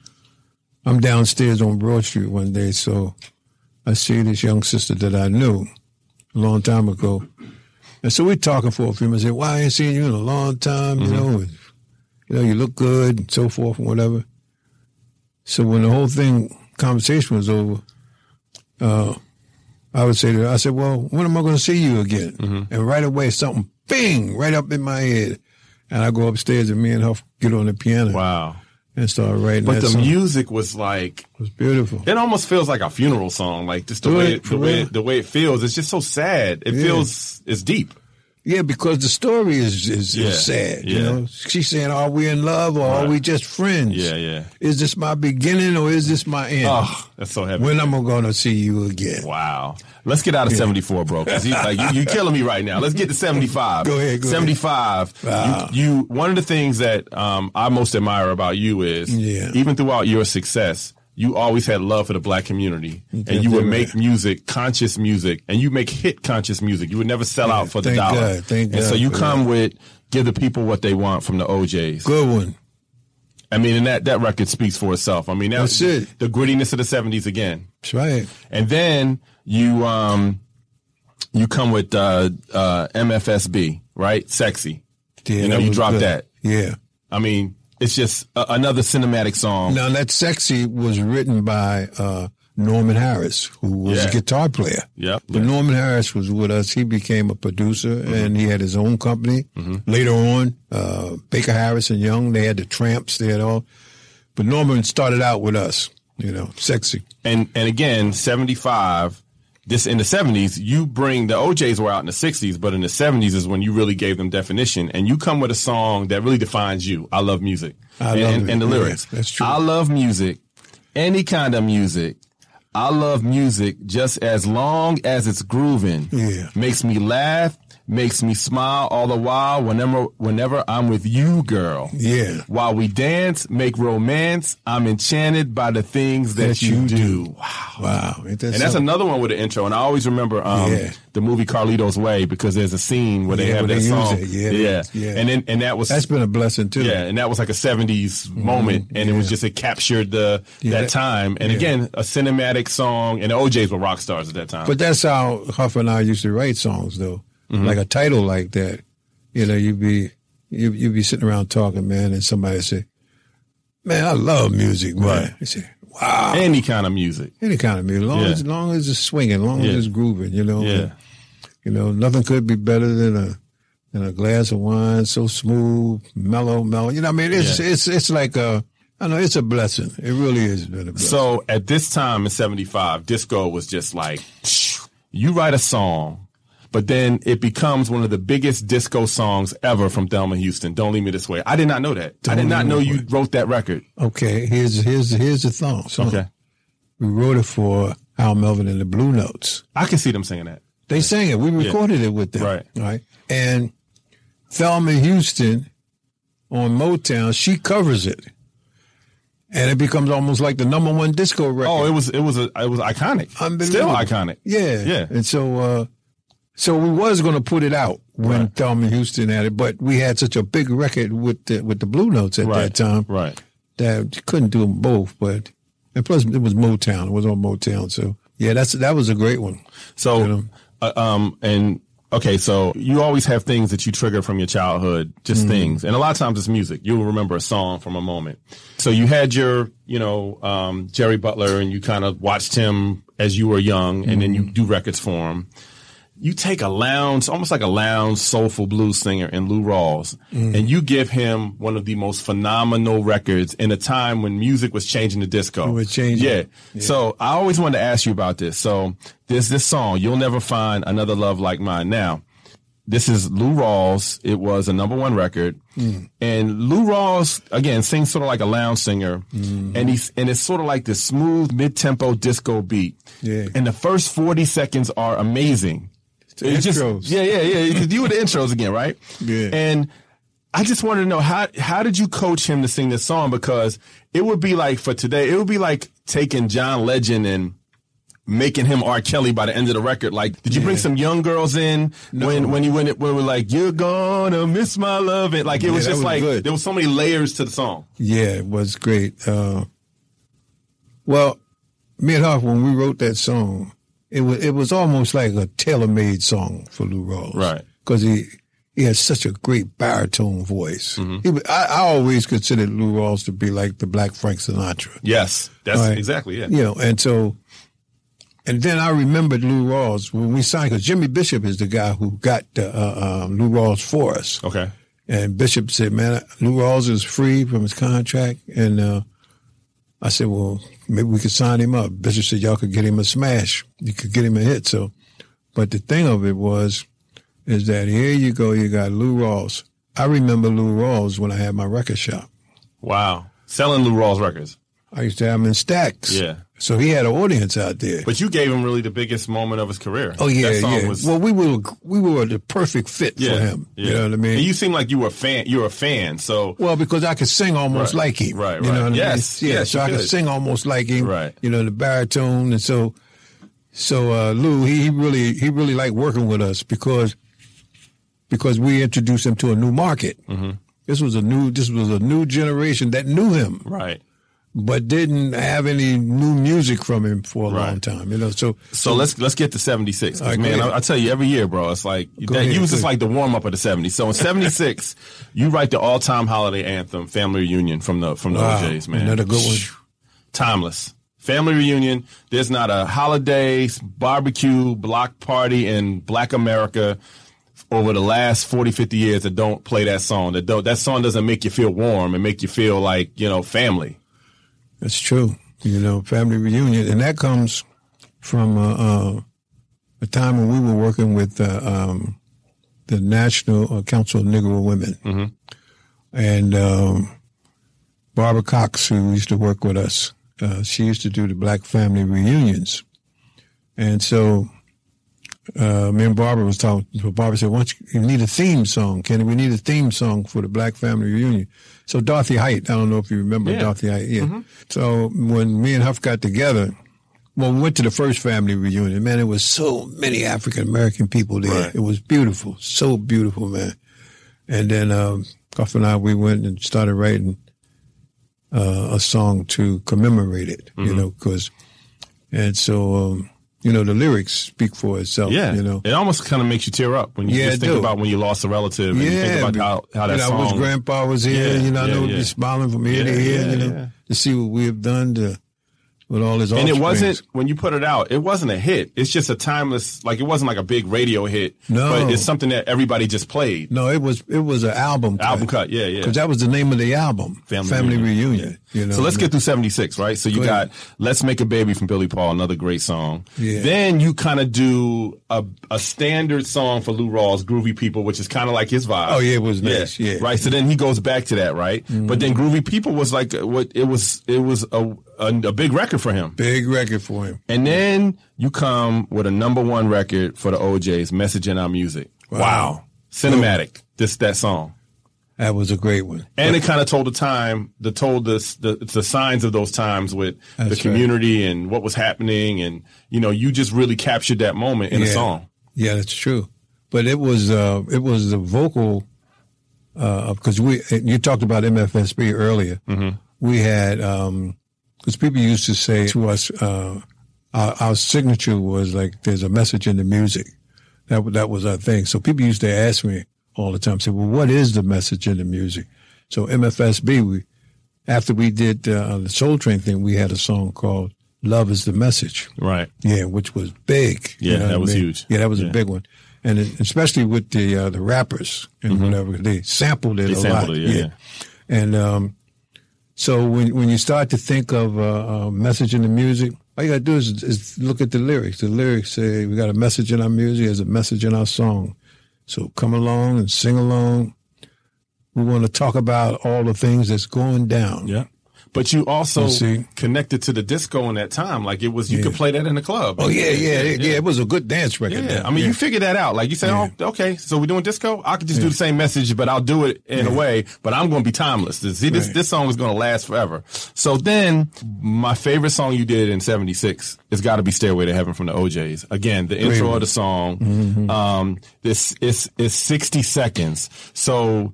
I'm downstairs on Broad Street one day, so I see this young sister that I knew a long time ago. And so we're talking for a few minutes. I said, Why I ain't seen you in a long time, you know, and, you know, you look good and so forth and whatever. So when the whole thing conversation was over, uh, I would say to her, I said, Well, when am I gonna see you again? And right away something bing right up in my head. And I go upstairs and me and her get on the piano Wow. And start writing But the song. music was like It was beautiful. it almost feels like a funeral song. Like just the way it, the way real. the way it feels. It's just so sad. It Yeah. feels it's deep. Yeah, because the story is is, Yeah, is sad. You know, she's saying, "Are we in love or are we just friends? Yeah, yeah. Is this my beginning or is this my end? Oh, that's so heavy. When am I going to see you again? Wow. Let's get out of 74, bro. Cause you, like, you, you're killing me right now. Let's get to 75. Go ahead, go ahead. 75. Wow. You, you, one of the things that, um, I most admire about you is Yeah. even throughout your success, you always had love for the black community and you would make music, conscious music, and you make hit conscious music. You would never sell out for the thank dollar. God, thank and so you come with give the people what they want from the O'Jays. Good one. I mean, and that, that record speaks for itself. I mean, that, That's it. the grittiness of the 70s again. That's right. And then you um you come with uh uh MFSB, right? Sexy. Yeah, You know, you drop good. that. Yeah. I mean, it's just a, another cinematic song. Now that "Sexy" was written by uh, Norman Harris, who was Yeah. a guitar player. Yep. But Norman Harris was with us. He became a producer and he had his own company. Later on, uh, Baker Harris and Young, they had the Tramps, they had all. But Norman started out with us, you know, sexy. And and again, 75 this in the 70s, you bring the O'Jays were out in the 60s, but in the 70s is when you really gave them definition and you come with a song that really defines you. I love music. I and, love and, and the lyrics. that's true. I love music. Any kind of music. I love music just as long as it's grooving. Yeah. Makes me laugh, makes me smile all the while whenever whenever I'm with you, girl. Yeah. While we dance, make romance, I'm enchanted by the things that, That you, you do. do. Wow. Wow. That And that's something? another one with the intro. And I always remember um, Yeah. the movie Carlito's Way because there's a scene where they Yeah, have where that they song. Yeah, yeah. yeah. And then and that was That's been a blessing too. yeah, and that was like a '70s moment, and it was just it captured the that time. And again, a cinematic song, and the O'Jays were rock stars at that time. But that's how Huff and I used to write songs, though. Mm-hmm. Like a title like that, you know, you'd be you you'd be sitting around talking, man, and somebody say, "Man, I love music, man." Right. You say, "Wow, any kind of music. any kind of music, long Yeah. as long as it's swinging, long Yeah. as it's grooving, you know." Yeah. you know, nothing could be better than a than a glass of wine, so smooth, mellow, mellow. You know, what I mean, it's Yeah. it's it's like a, I know it's a blessing. It really is been a blessing. So at this time in '75, disco was just like you write a song, but then it becomes one of the biggest disco songs ever from Thelma Houston. Don't leave me this way. I did not know that. I did Don't not know you Way. wrote that record. okay, here's here's here's the song. song. Okay, we wrote it for Al Melvin and the Blue Notes. I can see them singing that. They sang it. We recorded it with them. Right. Right. And Thelma Houston on Motown, she covers it. And it becomes almost like the number one disco record. Oh, it was it was a, it was iconic. Still iconic. Yeah. Yeah. And so uh so we was gonna put it out when Right. Thelma Houston had it, but we had such a big record with the with the Blue Notes at Right. that time Right. that you couldn't do them both. But and plus it was Motown. It was on Motown. So yeah, that's that was a great one. So, You know? uh, um, and okay, so you always have things that you trigger from your childhood, just Mm-hmm. things, and a lot of times it's music. You'll remember a song from a moment. So you had your, you know, um, Jerry Butler, and you kind of watched him as you were young, and then Mm-hmm. you do records for him. You take a lounge, almost like a lounge soulful blues singer in Lou Rawls, Mm-hmm. and you give him one of the most phenomenal records in a time when music was changing the disco. It was changing. Yeah. So I always wanted to ask you about this. So there's this song, You'll Never Find Another Love Like Mine. Now, this is Lou Rawls. It was a number one record. Mm. And Lou Rawls, again, sings sort of like a lounge singer. Mm-hmm. And he's, and it's sort of like this smooth mid-tempo disco beat. Yeah. And the first 40 seconds are amazing. The It's just- intros. yeah, yeah, yeah. You were the intros again, right? Yeah. And I just wanted to know how how did you coach him to sing this song? Because it would be like for today, it would be like taking John Legend and making him R. Kelly by the end of the record. Like, did you bring some young girls in when when you went it when we were like, You're gonna miss my love? And like it Yeah, was just was like good. there was so many layers to the song. Yeah, it was great. Uh, Well, me and Huff, when we wrote that song, it was it was almost like a tailor made song for Lou Rawls, Right. Because he he had such a great baritone voice. Mm-hmm. He, I, I always considered Lou Rawls to be like the Black Frank Sinatra. Yes, that's Right. exactly it. You know, and so, and then I remembered Lou Rawls when we signed, because Jimmy Bishop is the guy who got uh, uh, Lou Rawls for us. Okay. And Bishop said, man, Lou Rawls is free from his contract. And uh, I said, well, maybe we could sign him up. Bishop said, y'all could get him a smash. You could get him a hit. So, but the thing of it was, is that here you go, you got Lou Rawls. I remember Lou Rawls when I had my record shop. Wow. Selling Lou Rawls records. I used to have him in stacks. Yeah. So he had an audience out there. But you gave him really the biggest moment of his career. Oh yeah, yeah. Was, well, we were we were the perfect fit yeah, for him. yeah. You know what I mean? And you seem like you were a fan. You're a fan. So well, because I could sing almost Right, like him. right, You know right. what Yes, I mean? Yeah. yes, so I could could. sing almost like him. Right. You know the baritone, and so so uh, Lou he, he really he really liked working with us because because we introduced him to a new market. Mm-hmm. This was a new this was a new generation that knew him. right. But didn't have any new music from him for a long time, you know. So, So let's let's get to seventy six. All right, go man. I, I tell you every year, bro. It's like Go that, ahead, you was just go like the warm up of the seventies. So in seventy six, you write the all time holiday anthem, "Family Reunion" from the from the Wow, O'Jays. Man, another good one. Timeless. Family reunion. There's not a holiday, barbecue, block party in Black America over the last 40, 50 years that don't play that song. That don't, that song doesn't make you feel warm and make you feel like, you know, family. That's true. You know, family reunion, and that comes from uh, uh, a time when we were working with uh, um, the National uh, Council of Negro Women, and um, Barbara Cox, who used to work with us, uh, she used to do the Black family reunions, and so. Uh, me and Barbara was talking. Barbara said, "Why don't you, you need a theme song, Kenny? We need a theme song for the Black Family Reunion." So Dorothy Height, I don't know if you remember Yeah. Dorothy Height. Yeah. So when me and Huff got together, well, we went to the first family reunion. Man, it was so many African American people there. Right. It was beautiful, so beautiful, man. And then um, Huff and I, we went and started writing uh, a song to commemorate it. You Mm-hmm. know, because and so um, you know the lyrics speak for itself. Yeah. you know. It almost kind of makes you tear up when you Yeah, just think do. about when you lost a relative and you think about how, how that you know, song. I wish grandpa was here. Yeah, you know, I yeah, know yeah. he's smiling from ear Yeah, to ear. yeah, you know, yeah. to see what we have done to with all his. and it wasn't when you put it out. It wasn't a hit. It's just a timeless. Like it wasn't like a big radio hit. No. but it's something that everybody just played. No, it was it was an album. Album cut. Yeah, yeah. Because that was the name of the album, Family Reunion. Reunion. You know, So let's get through 76, right? So you Go got ahead. Let's Make a Baby from Billy Paul, another great song. Yeah. Then you kind of do a, a standard song for Lou Rawls, Groovy People, which is kind of like his vibe. Oh, yeah, it was nice, yeah. Mm-hmm. Right. So then he goes back to that, right? But then Groovy People was like, uh, what it was, it was a, a, a big record for him. big record for him. And then you come with a number one record for the O'Jays, Message in Our Music. Wow. Cinematic. This, that song. That was a great one. And it kind of told the time, the told the, the the signs of those times with That's the right. community and what was happening, and you know, you just really captured that moment in a song. Yeah, that's true. But it was uh, it was the vocal because we you talked about MFSB earlier. Mm-hmm. We had because people used to say to us, uh, our, our signature was like, "There's a message in the music." That that was our thing. So people used to ask me all the time, say, "Well, what is the message in the music?" So MFSB, we after we did uh, the Soul Train thing, we had a song called "Love Is the Message." Right. Yeah, which was big. you Yeah, know that I was mean? huge. Yeah, that was Yeah. a big one, and it, especially with the uh, the rappers and whatever they sampled it Mm-hmm. They a sampled lot. it, yeah, yeah. and um, so when when you start to think of uh, a message in the music, all you got to do is, is look at the lyrics. The lyrics say we got a message in our music, there's a message in our song. So come along and sing along. We want to talk about all the things that's going down. Yeah. But you also connected to the disco in that time. Like it was, you could play that in the club. Oh yeah, yeah, yeah, It was a good dance record. Yeah, then. I mean, Yeah. you figured that out. Like you say, oh, okay, so we're doing disco. I could just do the same message, but I'll do it in a way. But I'm going to be timeless. See, this Right. this song is going to last forever. So then, my favorite song you did in '76 has got to be "Stairway to Heaven" from the O'Jays. Again, the intro of the song. Mm-hmm. Um, this is is 60 seconds, so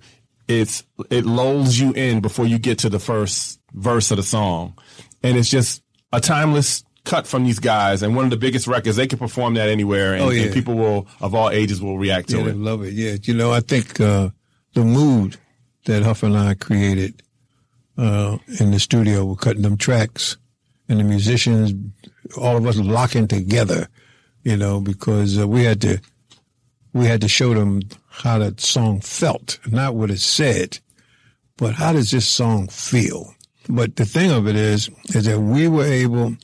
it's it lulls you in before you get to the first verse of the song, and it's just a timeless cut from these guys and one of the biggest records. They can perform that anywhere, and, Oh, yeah. and people will of all ages will react to Yeah, it. love it. Yeah, you know, I think uh, the mood that Huff and I created uh, in the studio, we're cutting them tracks, and the musicians, all of us locking together, you know, because uh, we had to we had to show them how that song felt, not what it said, but how does this song feel? But the thing of it is, is that we were able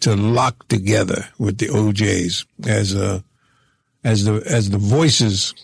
to lock together with the O'Jays as a as the as the voices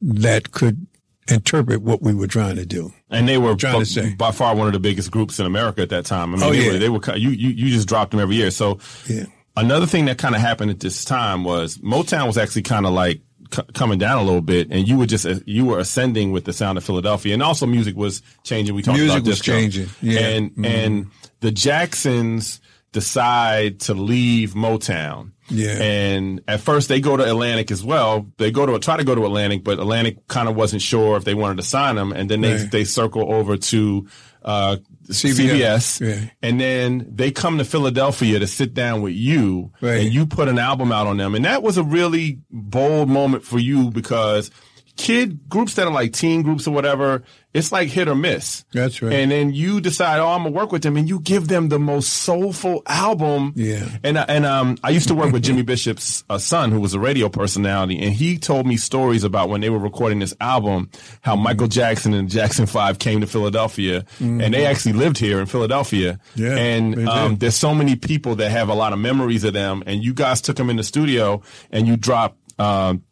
that could interpret what we were trying to do. And they were trying to say. by far one of the biggest groups in America at that time. I mean, Oh, they, yeah. were, they were you, you you just dropped them every year. So Yeah. another thing that kind of happened at this time was Motown was actually kind of like c- coming down a little bit, and you were just uh, you were ascending with the sound of Philadelphia, and also music was changing. We talked Music about was disco. changing, yeah. and Mhm. and the Jacksons decide to leave Motown. Yeah. And at first they go to Atlantic as well. They go to try to go to Atlantic, but Atlantic kind of wasn't sure if they wanted to sign them. And then they Right. they circle over to uh, CBS, CBS, yeah. and then they come to Philadelphia to sit down with you, Right. and you put an album out on them. And that was a really bold moment for you because kid groups that are like teen groups or whatever, it's like hit or miss. That's right. And then you decide, oh, I'm gonna work with them, and you give them the most soulful album. Yeah. And I- and um, I used to work with Jimmy Bishop's uh, son, who was a radio personality, and he told me stories about when they were recording this album, how Michael Jackson and the Jackson Five came to Philadelphia, and they actually lived here in Philadelphia. Mm-hmm. Yeah, and um, there's so many people that have a lot of memories of them, and you guys took them in the studio and you dropped. Um,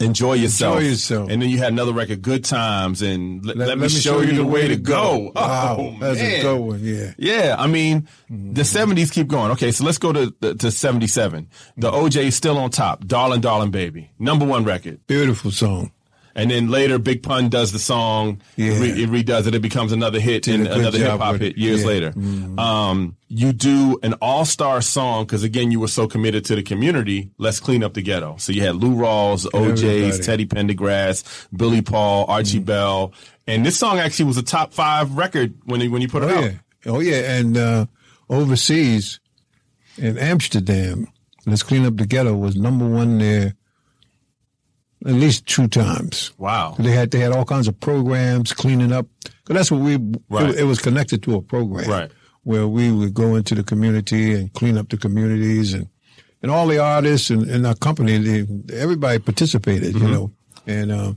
Enjoy yourself. Yourself. And then you had another record, Good Times, and Let, let me, show, you the way to go. Wow, Oh, that's man. a good one. Yeah. Yeah, I mean, mm-hmm. the seventies keep going. Okay, so let's go to to seventy seven. The mm-hmm. OJ is still on top. Darling, darling, baby, number one record. Beautiful song. And then later, Big Pun does the song. Yeah. It, re- it redoes it. It becomes another hit Did and another hip hop hit years Yeah. Mm-hmm. later. Um, you do an all star song because again, you were so committed to the community. Let's clean up the ghetto. So you had Lou Rawls, O'Jays, Everybody. Teddy Pendergrass, Billy Paul, Archie Bell, and this song actually was a top five record when you, when you put it Oh out. yeah. Oh yeah. And uh, overseas in Amsterdam, Let's Clean Up the Ghetto was number one there at least two times. Wow. They had they had all kinds of programs cleaning up. Cause that's what we. Right. It, it was connected to a program, Right. Where we would go into the community and clean up the communities, and and all the artists and, and our company, they, everybody participated, Mm-hmm. you know, and uh,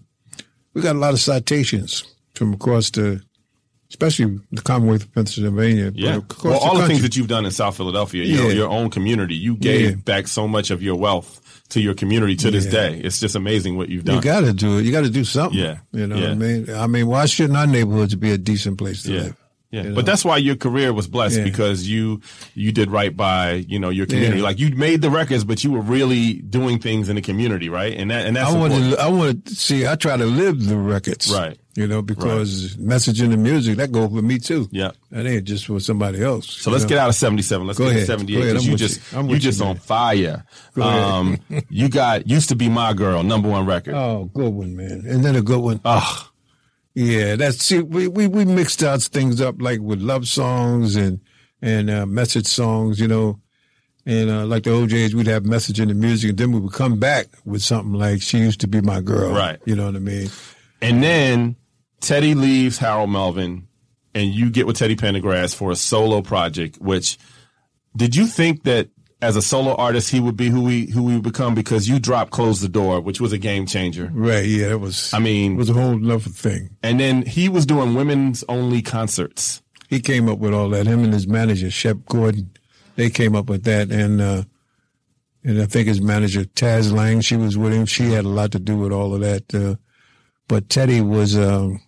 we got a lot of citations from across the, especially the Commonwealth of Pennsylvania. but Yeah. Well, all the country. things that you've done in South Philadelphia, your, Yeah. your own community, you gave Yeah. back so much of your wealth to your community to this day. It's just amazing what you've done. You got to do it. You got to do something. Yeah. You know Yeah. what I mean? I mean, why shouldn't our neighborhoods be a decent place to yeah. live? Yeah. You know? But that's why your career was blessed Yeah. because you you did right by, you know, your community. Yeah. Like you made the records, but you were really doing things in the community, right? And that and that's I want important. to. I want to see. I try to live the records, Right. You know, because messaging and music that go for me too. Yeah. that ain't just for somebody else. So let's get out of 77. Let's Go get ahead. to 78 Go ahead. because you just you. You just on fire. Go. Um you got used to be my girl, number 1 record. Oh, good one, man. And then a good one. Ugh. Yeah, that's see, we, we we mixed out things up like with love songs and and uh, message songs, you know, and uh, like the O'Jays, we'd have message in the music, and then we would come back with something like "She used to be my girl," Right. You know what I mean? And then Teddy leaves Harold Melvin, and you get with Teddy Pendergrass for a solo project. Which did you think that as a solo artist he would be who he who would become? Because you dropped "Close the Door," which was a game changer. Right? Yeah, it was. I mean- it was a whole other thing. And then he was doing women's only concerts. He came up with all that. Him and his manager Shep Gordon, they came up with that, and uh, and I think his manager Taaz Lang, she was with him. She had a lot to do with all of that. Uh, but Teddy was um,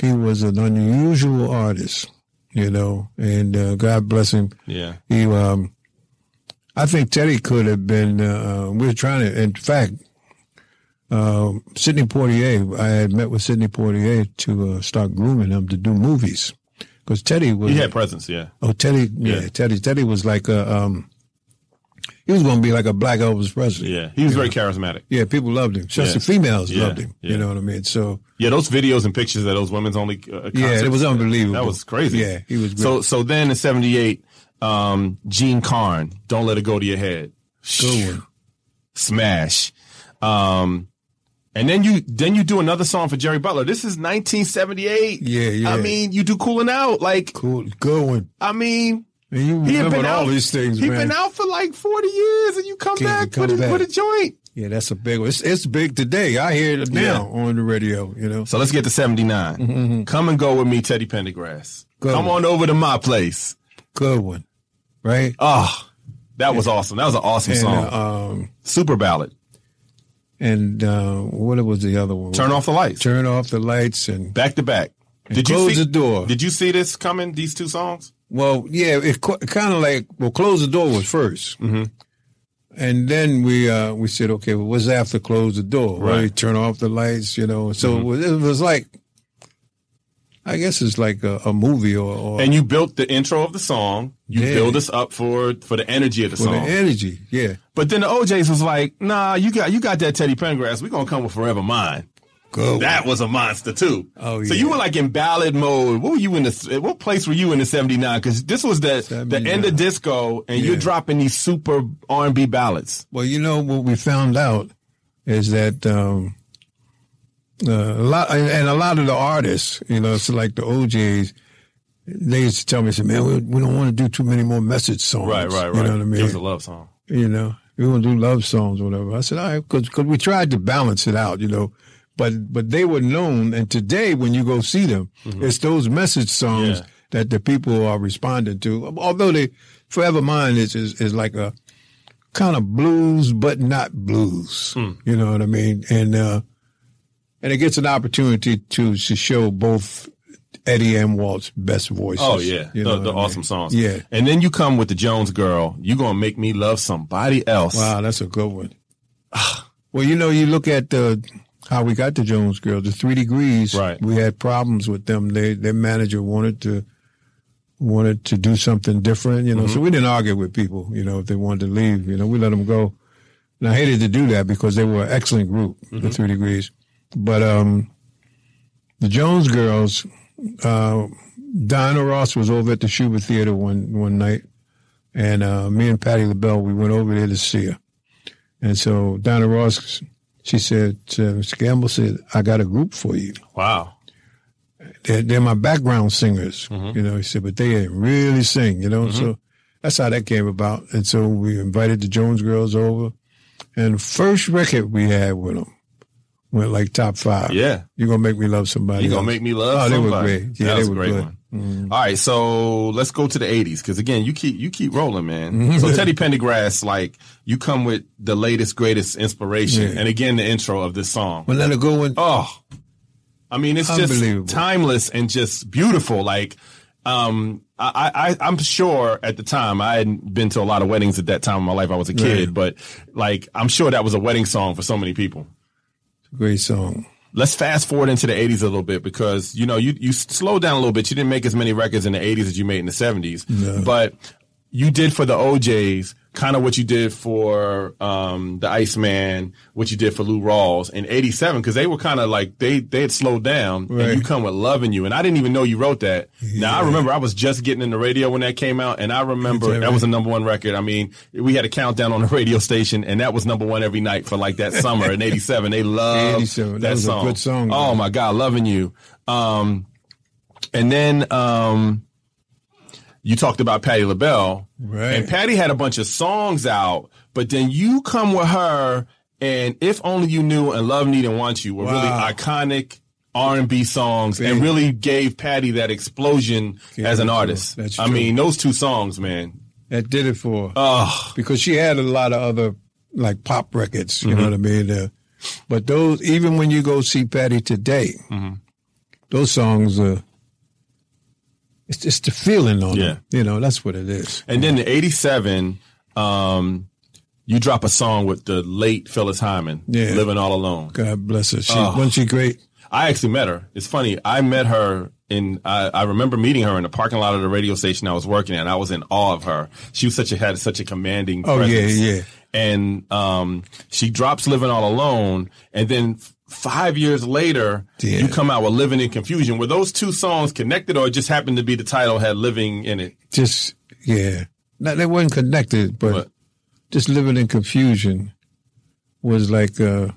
he was an unusual artist, you know, and uh, God bless him. Yeah. He, um, I think Teddy could have been. Uh, we were trying to, in fact, um, Sidney Poitier. I had met with Sidney Poitier to uh, start grooming him to do movies because Teddy was. He had presence. Yeah. oh, Teddy, yeah, Yeah. Teddy. Teddy was like a. Um, He was going to be like a black Elvis Presley. Yeah, he was very charismatic. Yeah, people loved him. Especially Yes. females Yeah, loved him. yeah. You know what I mean? So Yeah, those videos and pictures of those women's only. Uh, Yeah, it was unbelievable. That was crazy. Yeah, he was great. So so then in '78, um, Jean Carn, "Don't Let It Go to Your Head," good one. smash. Um, and then you then you do another song for Jerry Butler. This is 1978. Yeah, yeah. I mean, you do "Cooling Out." Like, Cool, good one. I mean, And you he had remember been all out, these things, He'd man. been out for like 40 years, and you come King, back come with, a, back. with a joint. Yeah, that's a big one. It's, it's big today. I hear it now on the radio. You know, So let's get to 79. Come and go with me, Teddy Pendergrass. Go. Come on over to my place. good one, right? Oh, that was awesome. That was an awesome And song. uh, um, Super ballad. and uh, what was the other one? Turn off the lights. Turn off the lights and Back to back. Did you close see the door. Did you see this coming? These two songs. Well, yeah, it kind of like well, close the door was 1st Mm-hmm. and then we uh, we said, okay, well, what's after close the door? Well, Right. turn off the lights, you know. So Mm-hmm. it, was, it was like, I guess it's like a, a movie or, or And you built the intro of the song. You Yeah. build us up for for the energy of the for the song. energy. Yeah, but then the O'Jays was like, Nah, you got you got that Teddy Pendergrass. We're gonna come with Forever Mine. Go. That was a monster too. Oh, So yeah. you were like in ballad mode. What were you in the? What place were you in the '79? Because this was the the end of disco, and you're dropping these super R&B ballads. Well, you know what we found out is that um, uh, a lot and and a lot of the artists, you know, it's like the O'Jays. They used to tell me, "say, man, we, we don't want to do too many more message songs." Right, right, right. You know what I mean? It was a love song. you know, we want to do love songs or whatever. I said, all right, because we tried to balance it out, you know, but but they were known, and today when you go see them, mm-hmm. it's those message songs Yeah. that the people are responding to. Although they, Forever Mine is is, is like a kind of blues, but not blues. Hmm. You know what I mean? And uh, and it gets an opportunity to to show both. Eddie and Walt's best voices. Oh yeah, You the, know the I mean? awesome songs. Yeah. and then you come with the Jones Girl. You gonna make me love somebody else. Wow, that's a good one. Ah. well, you know, you look at the how we got the Jones girls, the three degrees. Right. We had problems with them. They their manager wanted to wanted to do something different, you know. So we didn't argue with people, you know, if they wanted to leave, you know, we let them go. And I hated to do that because they were an excellent group, the three degrees. But um the Jones girls, uh Diana Ross was over at the Shubert Theater one one night and uh, me and Patti LaBelle, we went over there to see her. And so Diana Ross, she said, uh, Mr. Gamble said, I got a group for you. Wow. They're, they're my background singers, you know. He said, but they really sing, you know. So that's how that came about. And so we invited the Jones girls over. And the first record we had with them went like top five. Yeah. You're going to make me love somebody. You're gonna make me love Oh, they were great. Yeah, that they was were a great good. One. All right, so let's go to the '80s because again, you keep you keep rolling, man. so Teddy Pendergrass, like you come with the latest, greatest inspiration, Yeah. and again, the intro of this song. Well, let it go in. Oh, I mean, it's just timeless and just beautiful. Like, um, I, I, I'm sure at the time I hadn't been to a lot of weddings at that time in my life. I was a kid, Right. but like, I'm sure that was a wedding song for so many people. It's a Great song. Let's fast forward into the 80s a little bit because, you know, you, you slowed down a little bit. You didn't make as many records in the 80s as you made in the 70s, but you did for the O'Jays kind of what you did for um, the Iceman, what you did for Lou Rawls in '87, because they were kind of like they they had slowed down, Right. and you come with "Loving You," and I didn't even know you wrote that. Now I remember I was just getting in the radio when that came out, and I remember that right. was a number one record. I mean, we had a countdown on the radio station, and that was number one every night for like that summer in '87. They loved 87, that that song. good song, Oh man. my God, "Loving You." Um, and then um, you talked about Patti LaBelle, Right. and Patti had a bunch of songs out, but then you come with her, and "If Only You Knew" and "Love, Need and Want You" were really iconic R and B songs, and really gave Patti that explosion as an that's artist. true. That's I true. mean, those two songs, man. That did it for her. Oh, because she had a lot of other like pop records, you know Mm-hmm. what I mean? Uh, but those, even when you go see Patti today, Mm-hmm. those songs, uh, it's just the feeling on Yeah. them. You know, that's what it is. and then in '87, um, you drop a song with the late Phyllis Hyman, Yeah. "Living All Alone." God bless her. She Oh. wasn't she great? I actually met her. It's funny. I met her in. I, I remember meeting her in the parking lot of the radio station I was working at. and I was in awe of her. She was such a had such a commanding. Oh, yeah, presence. yeah. And um, she drops living all alone, and then five years later, Yeah. you come out with living in confusion. Were those two songs connected, or it just happened to be the title had living in it? Just yeah, no, they weren't connected, but But- just living in confusion was like. uh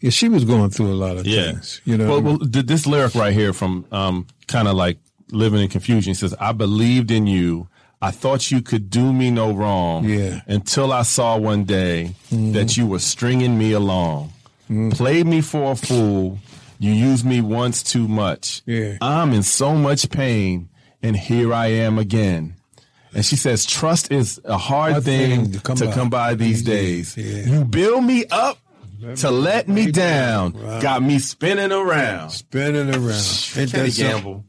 yeah, she was going through a lot of Yeah. things. You know, Well, well th- this lyric right here from um, kind of like living in confusion says, "I believed in you. I thought you could do me no wrong. Yeah. Until I saw one day that you were stringing me along, Mm-hmm. played me for a fool. You used me once too much. Yeah. I'm in so much pain, and here I am again." And she says, "Trust is a hard Hard thing, thing to to come, come by, by these days. Yeah. You build me up." To let me down, Wow. got me spinning around. spinning around. Ain't Kenny? Gamble,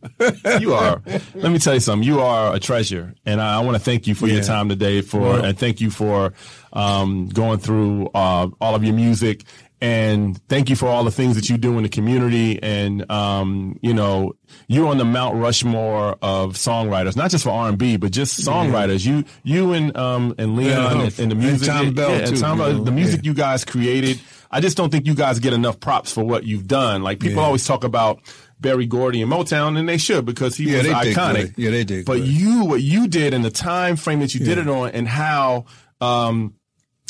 you are. Let me tell you something. You are a treasure, and I, I want to thank you for your time today. For and thank you for um, going through uh, all of your music, and thank you for all the things that you do in the community. And um, you know, you're on the Mount Rushmore of songwriters, not just for R and B, but just songwriters. You, you and um, and Leon Yeah, and, and the and music, Thom Bell, and too, Thom you know, the music yeah. you guys created. I just don't think you guys get enough props for what you've done. Like people Yeah. always talk about Berry Gordy and Motown, and they should because he Yeah, was iconic. Yeah, they did But good. you, what you did and the time frame that you did it on, and how um,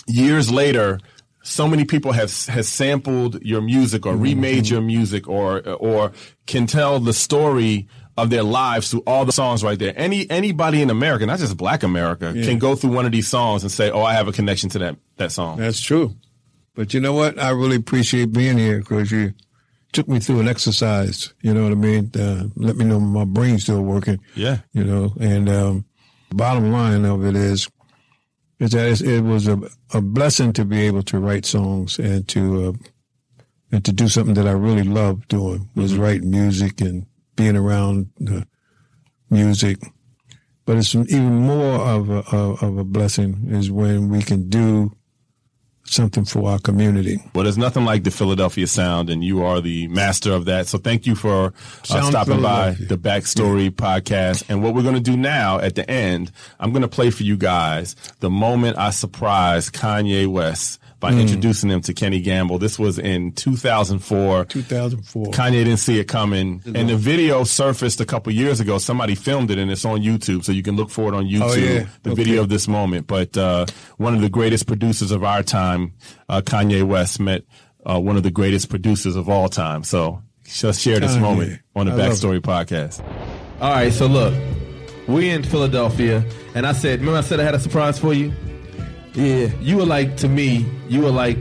years later, so many people have has sampled your music or remade Mm-hmm. your music or or can tell the story of their lives through all the songs right there. Any anybody in America, not just Black America, can go through one of these songs and say, "Oh, I have a connection to that that song." That's true. But you know what? I really appreciate being here because you took me through an exercise. You know what I mean? Uh, let me know my brain's still working. Yeah. You know, and um, bottom line of it is, is that it was a, a blessing to be able to write songs and to uh, and to do something that I really love doing was write music and being around the music. But it's even more of a, of a blessing is when we can do something for our community. Well, there's nothing like the Philadelphia sound, and you are the master of that. So thank you for uh, stopping by the Backstory podcast. And what we're going to do now at the end, I'm going to play for you guys the moment I surprised Kanye West by Mm. introducing him to Kenny Gamble. This was in 2004. 2004. Kanye didn't see it coming, and the video surfaced a couple years ago. Somebody filmed it, and it's on YouTube, so you can look for it on YouTube. Oh, yeah. The Okay. video of this moment. But uh, one of the greatest producers of our time, uh, Kanye West, met uh, one of the greatest producers of all time. So just share this Kanye. moment on the I love Backstory podcast. All right, so look, we in Philadelphia, and I said, remember I said I had a surprise for you? Yeah, you were like to me, you were like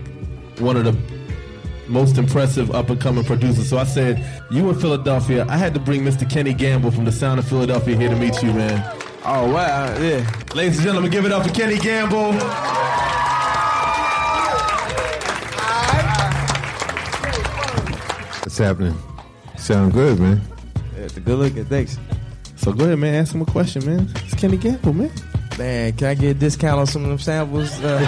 one of the most impressive up and coming producers. So I said, you in Philadelphia, I had to bring Mr. Kenny Gamble from the Sound of Philadelphia here to meet you, man. Oh wow, yeah. Ladies and gentlemen, give it up for Kenny Gamble. What's happening? Sound good, man. That's a good looking. Thanks, So go ahead, man, ask him a question, man. It's Kenny Gamble, man. Man. Can I get a discount on some of them samples? Uh,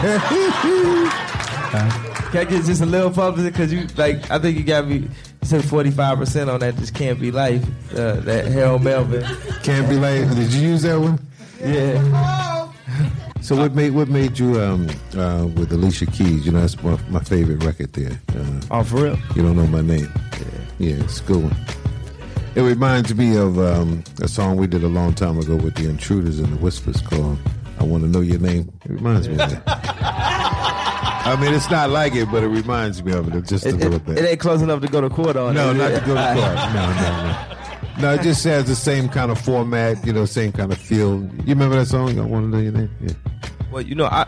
can I get just a little publicity? Because you like, I think you got me. You said forty five percent on that. Just can't be life. Uh, that Harold Melvin. Can't be life. Did you use that one? Yeah. So what made what made you um uh with Alicia Keys? You know that's my, my favorite record there. Uh, Oh, for real. you don't know my name. Yeah, it's a good one. It reminds me of um, a song we did a long time ago with the Intruders and the Whispers called "I Want to Know Your Name." It reminds me of that. I mean, it's not like it, but it reminds me of it just a It, little it, bit. it ain't close enough to go to court on. No, is not it? to go to court. No, no, no. No, it just has the same kind of format, you know, same kind of feel. You remember that song? I want to know your name. Yeah. Well, you know, I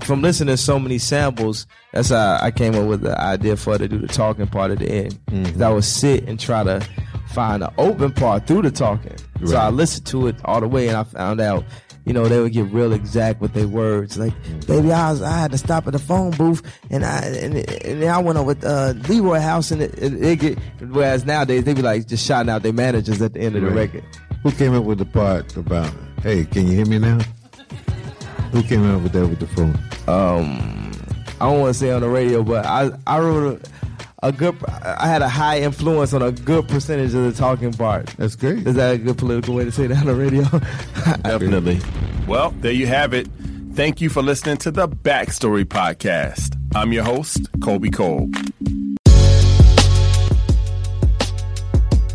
from listening to so many samples, that's how I came up with the idea for to do the talking part at the end. 'Cause I would sit and try to find the open part through the talking. So I listened to it all the way, and I found out, you know, they would get real exact with their words. Like, baby, I was, I had to stop at the phone booth, and I and, and then I went over to uh, Leroy House, and it, it, it get. Whereas nowadays they be like just shouting out their managers at the end of the Right. record. Who came up with the part about, hey, can you hear me now? Who came up with that with the phone? um I don't want to say on the radio, but I I wrote a a good. I had a high influence on a good percentage of the talking part. That's great. Is that a good political way to say that on the radio? Definitely. Well, there you have it. Thank you for listening to the Backstory Podcast. I'm your host, Colby Colb.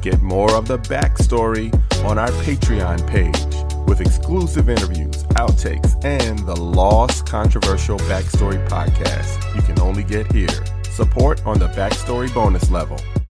Get more of the backstory on our Patreon page with exclusive interviews, outtakes, and the Lost Controversial Backstory Podcast you can only get here. Support on the Backstory bonus level.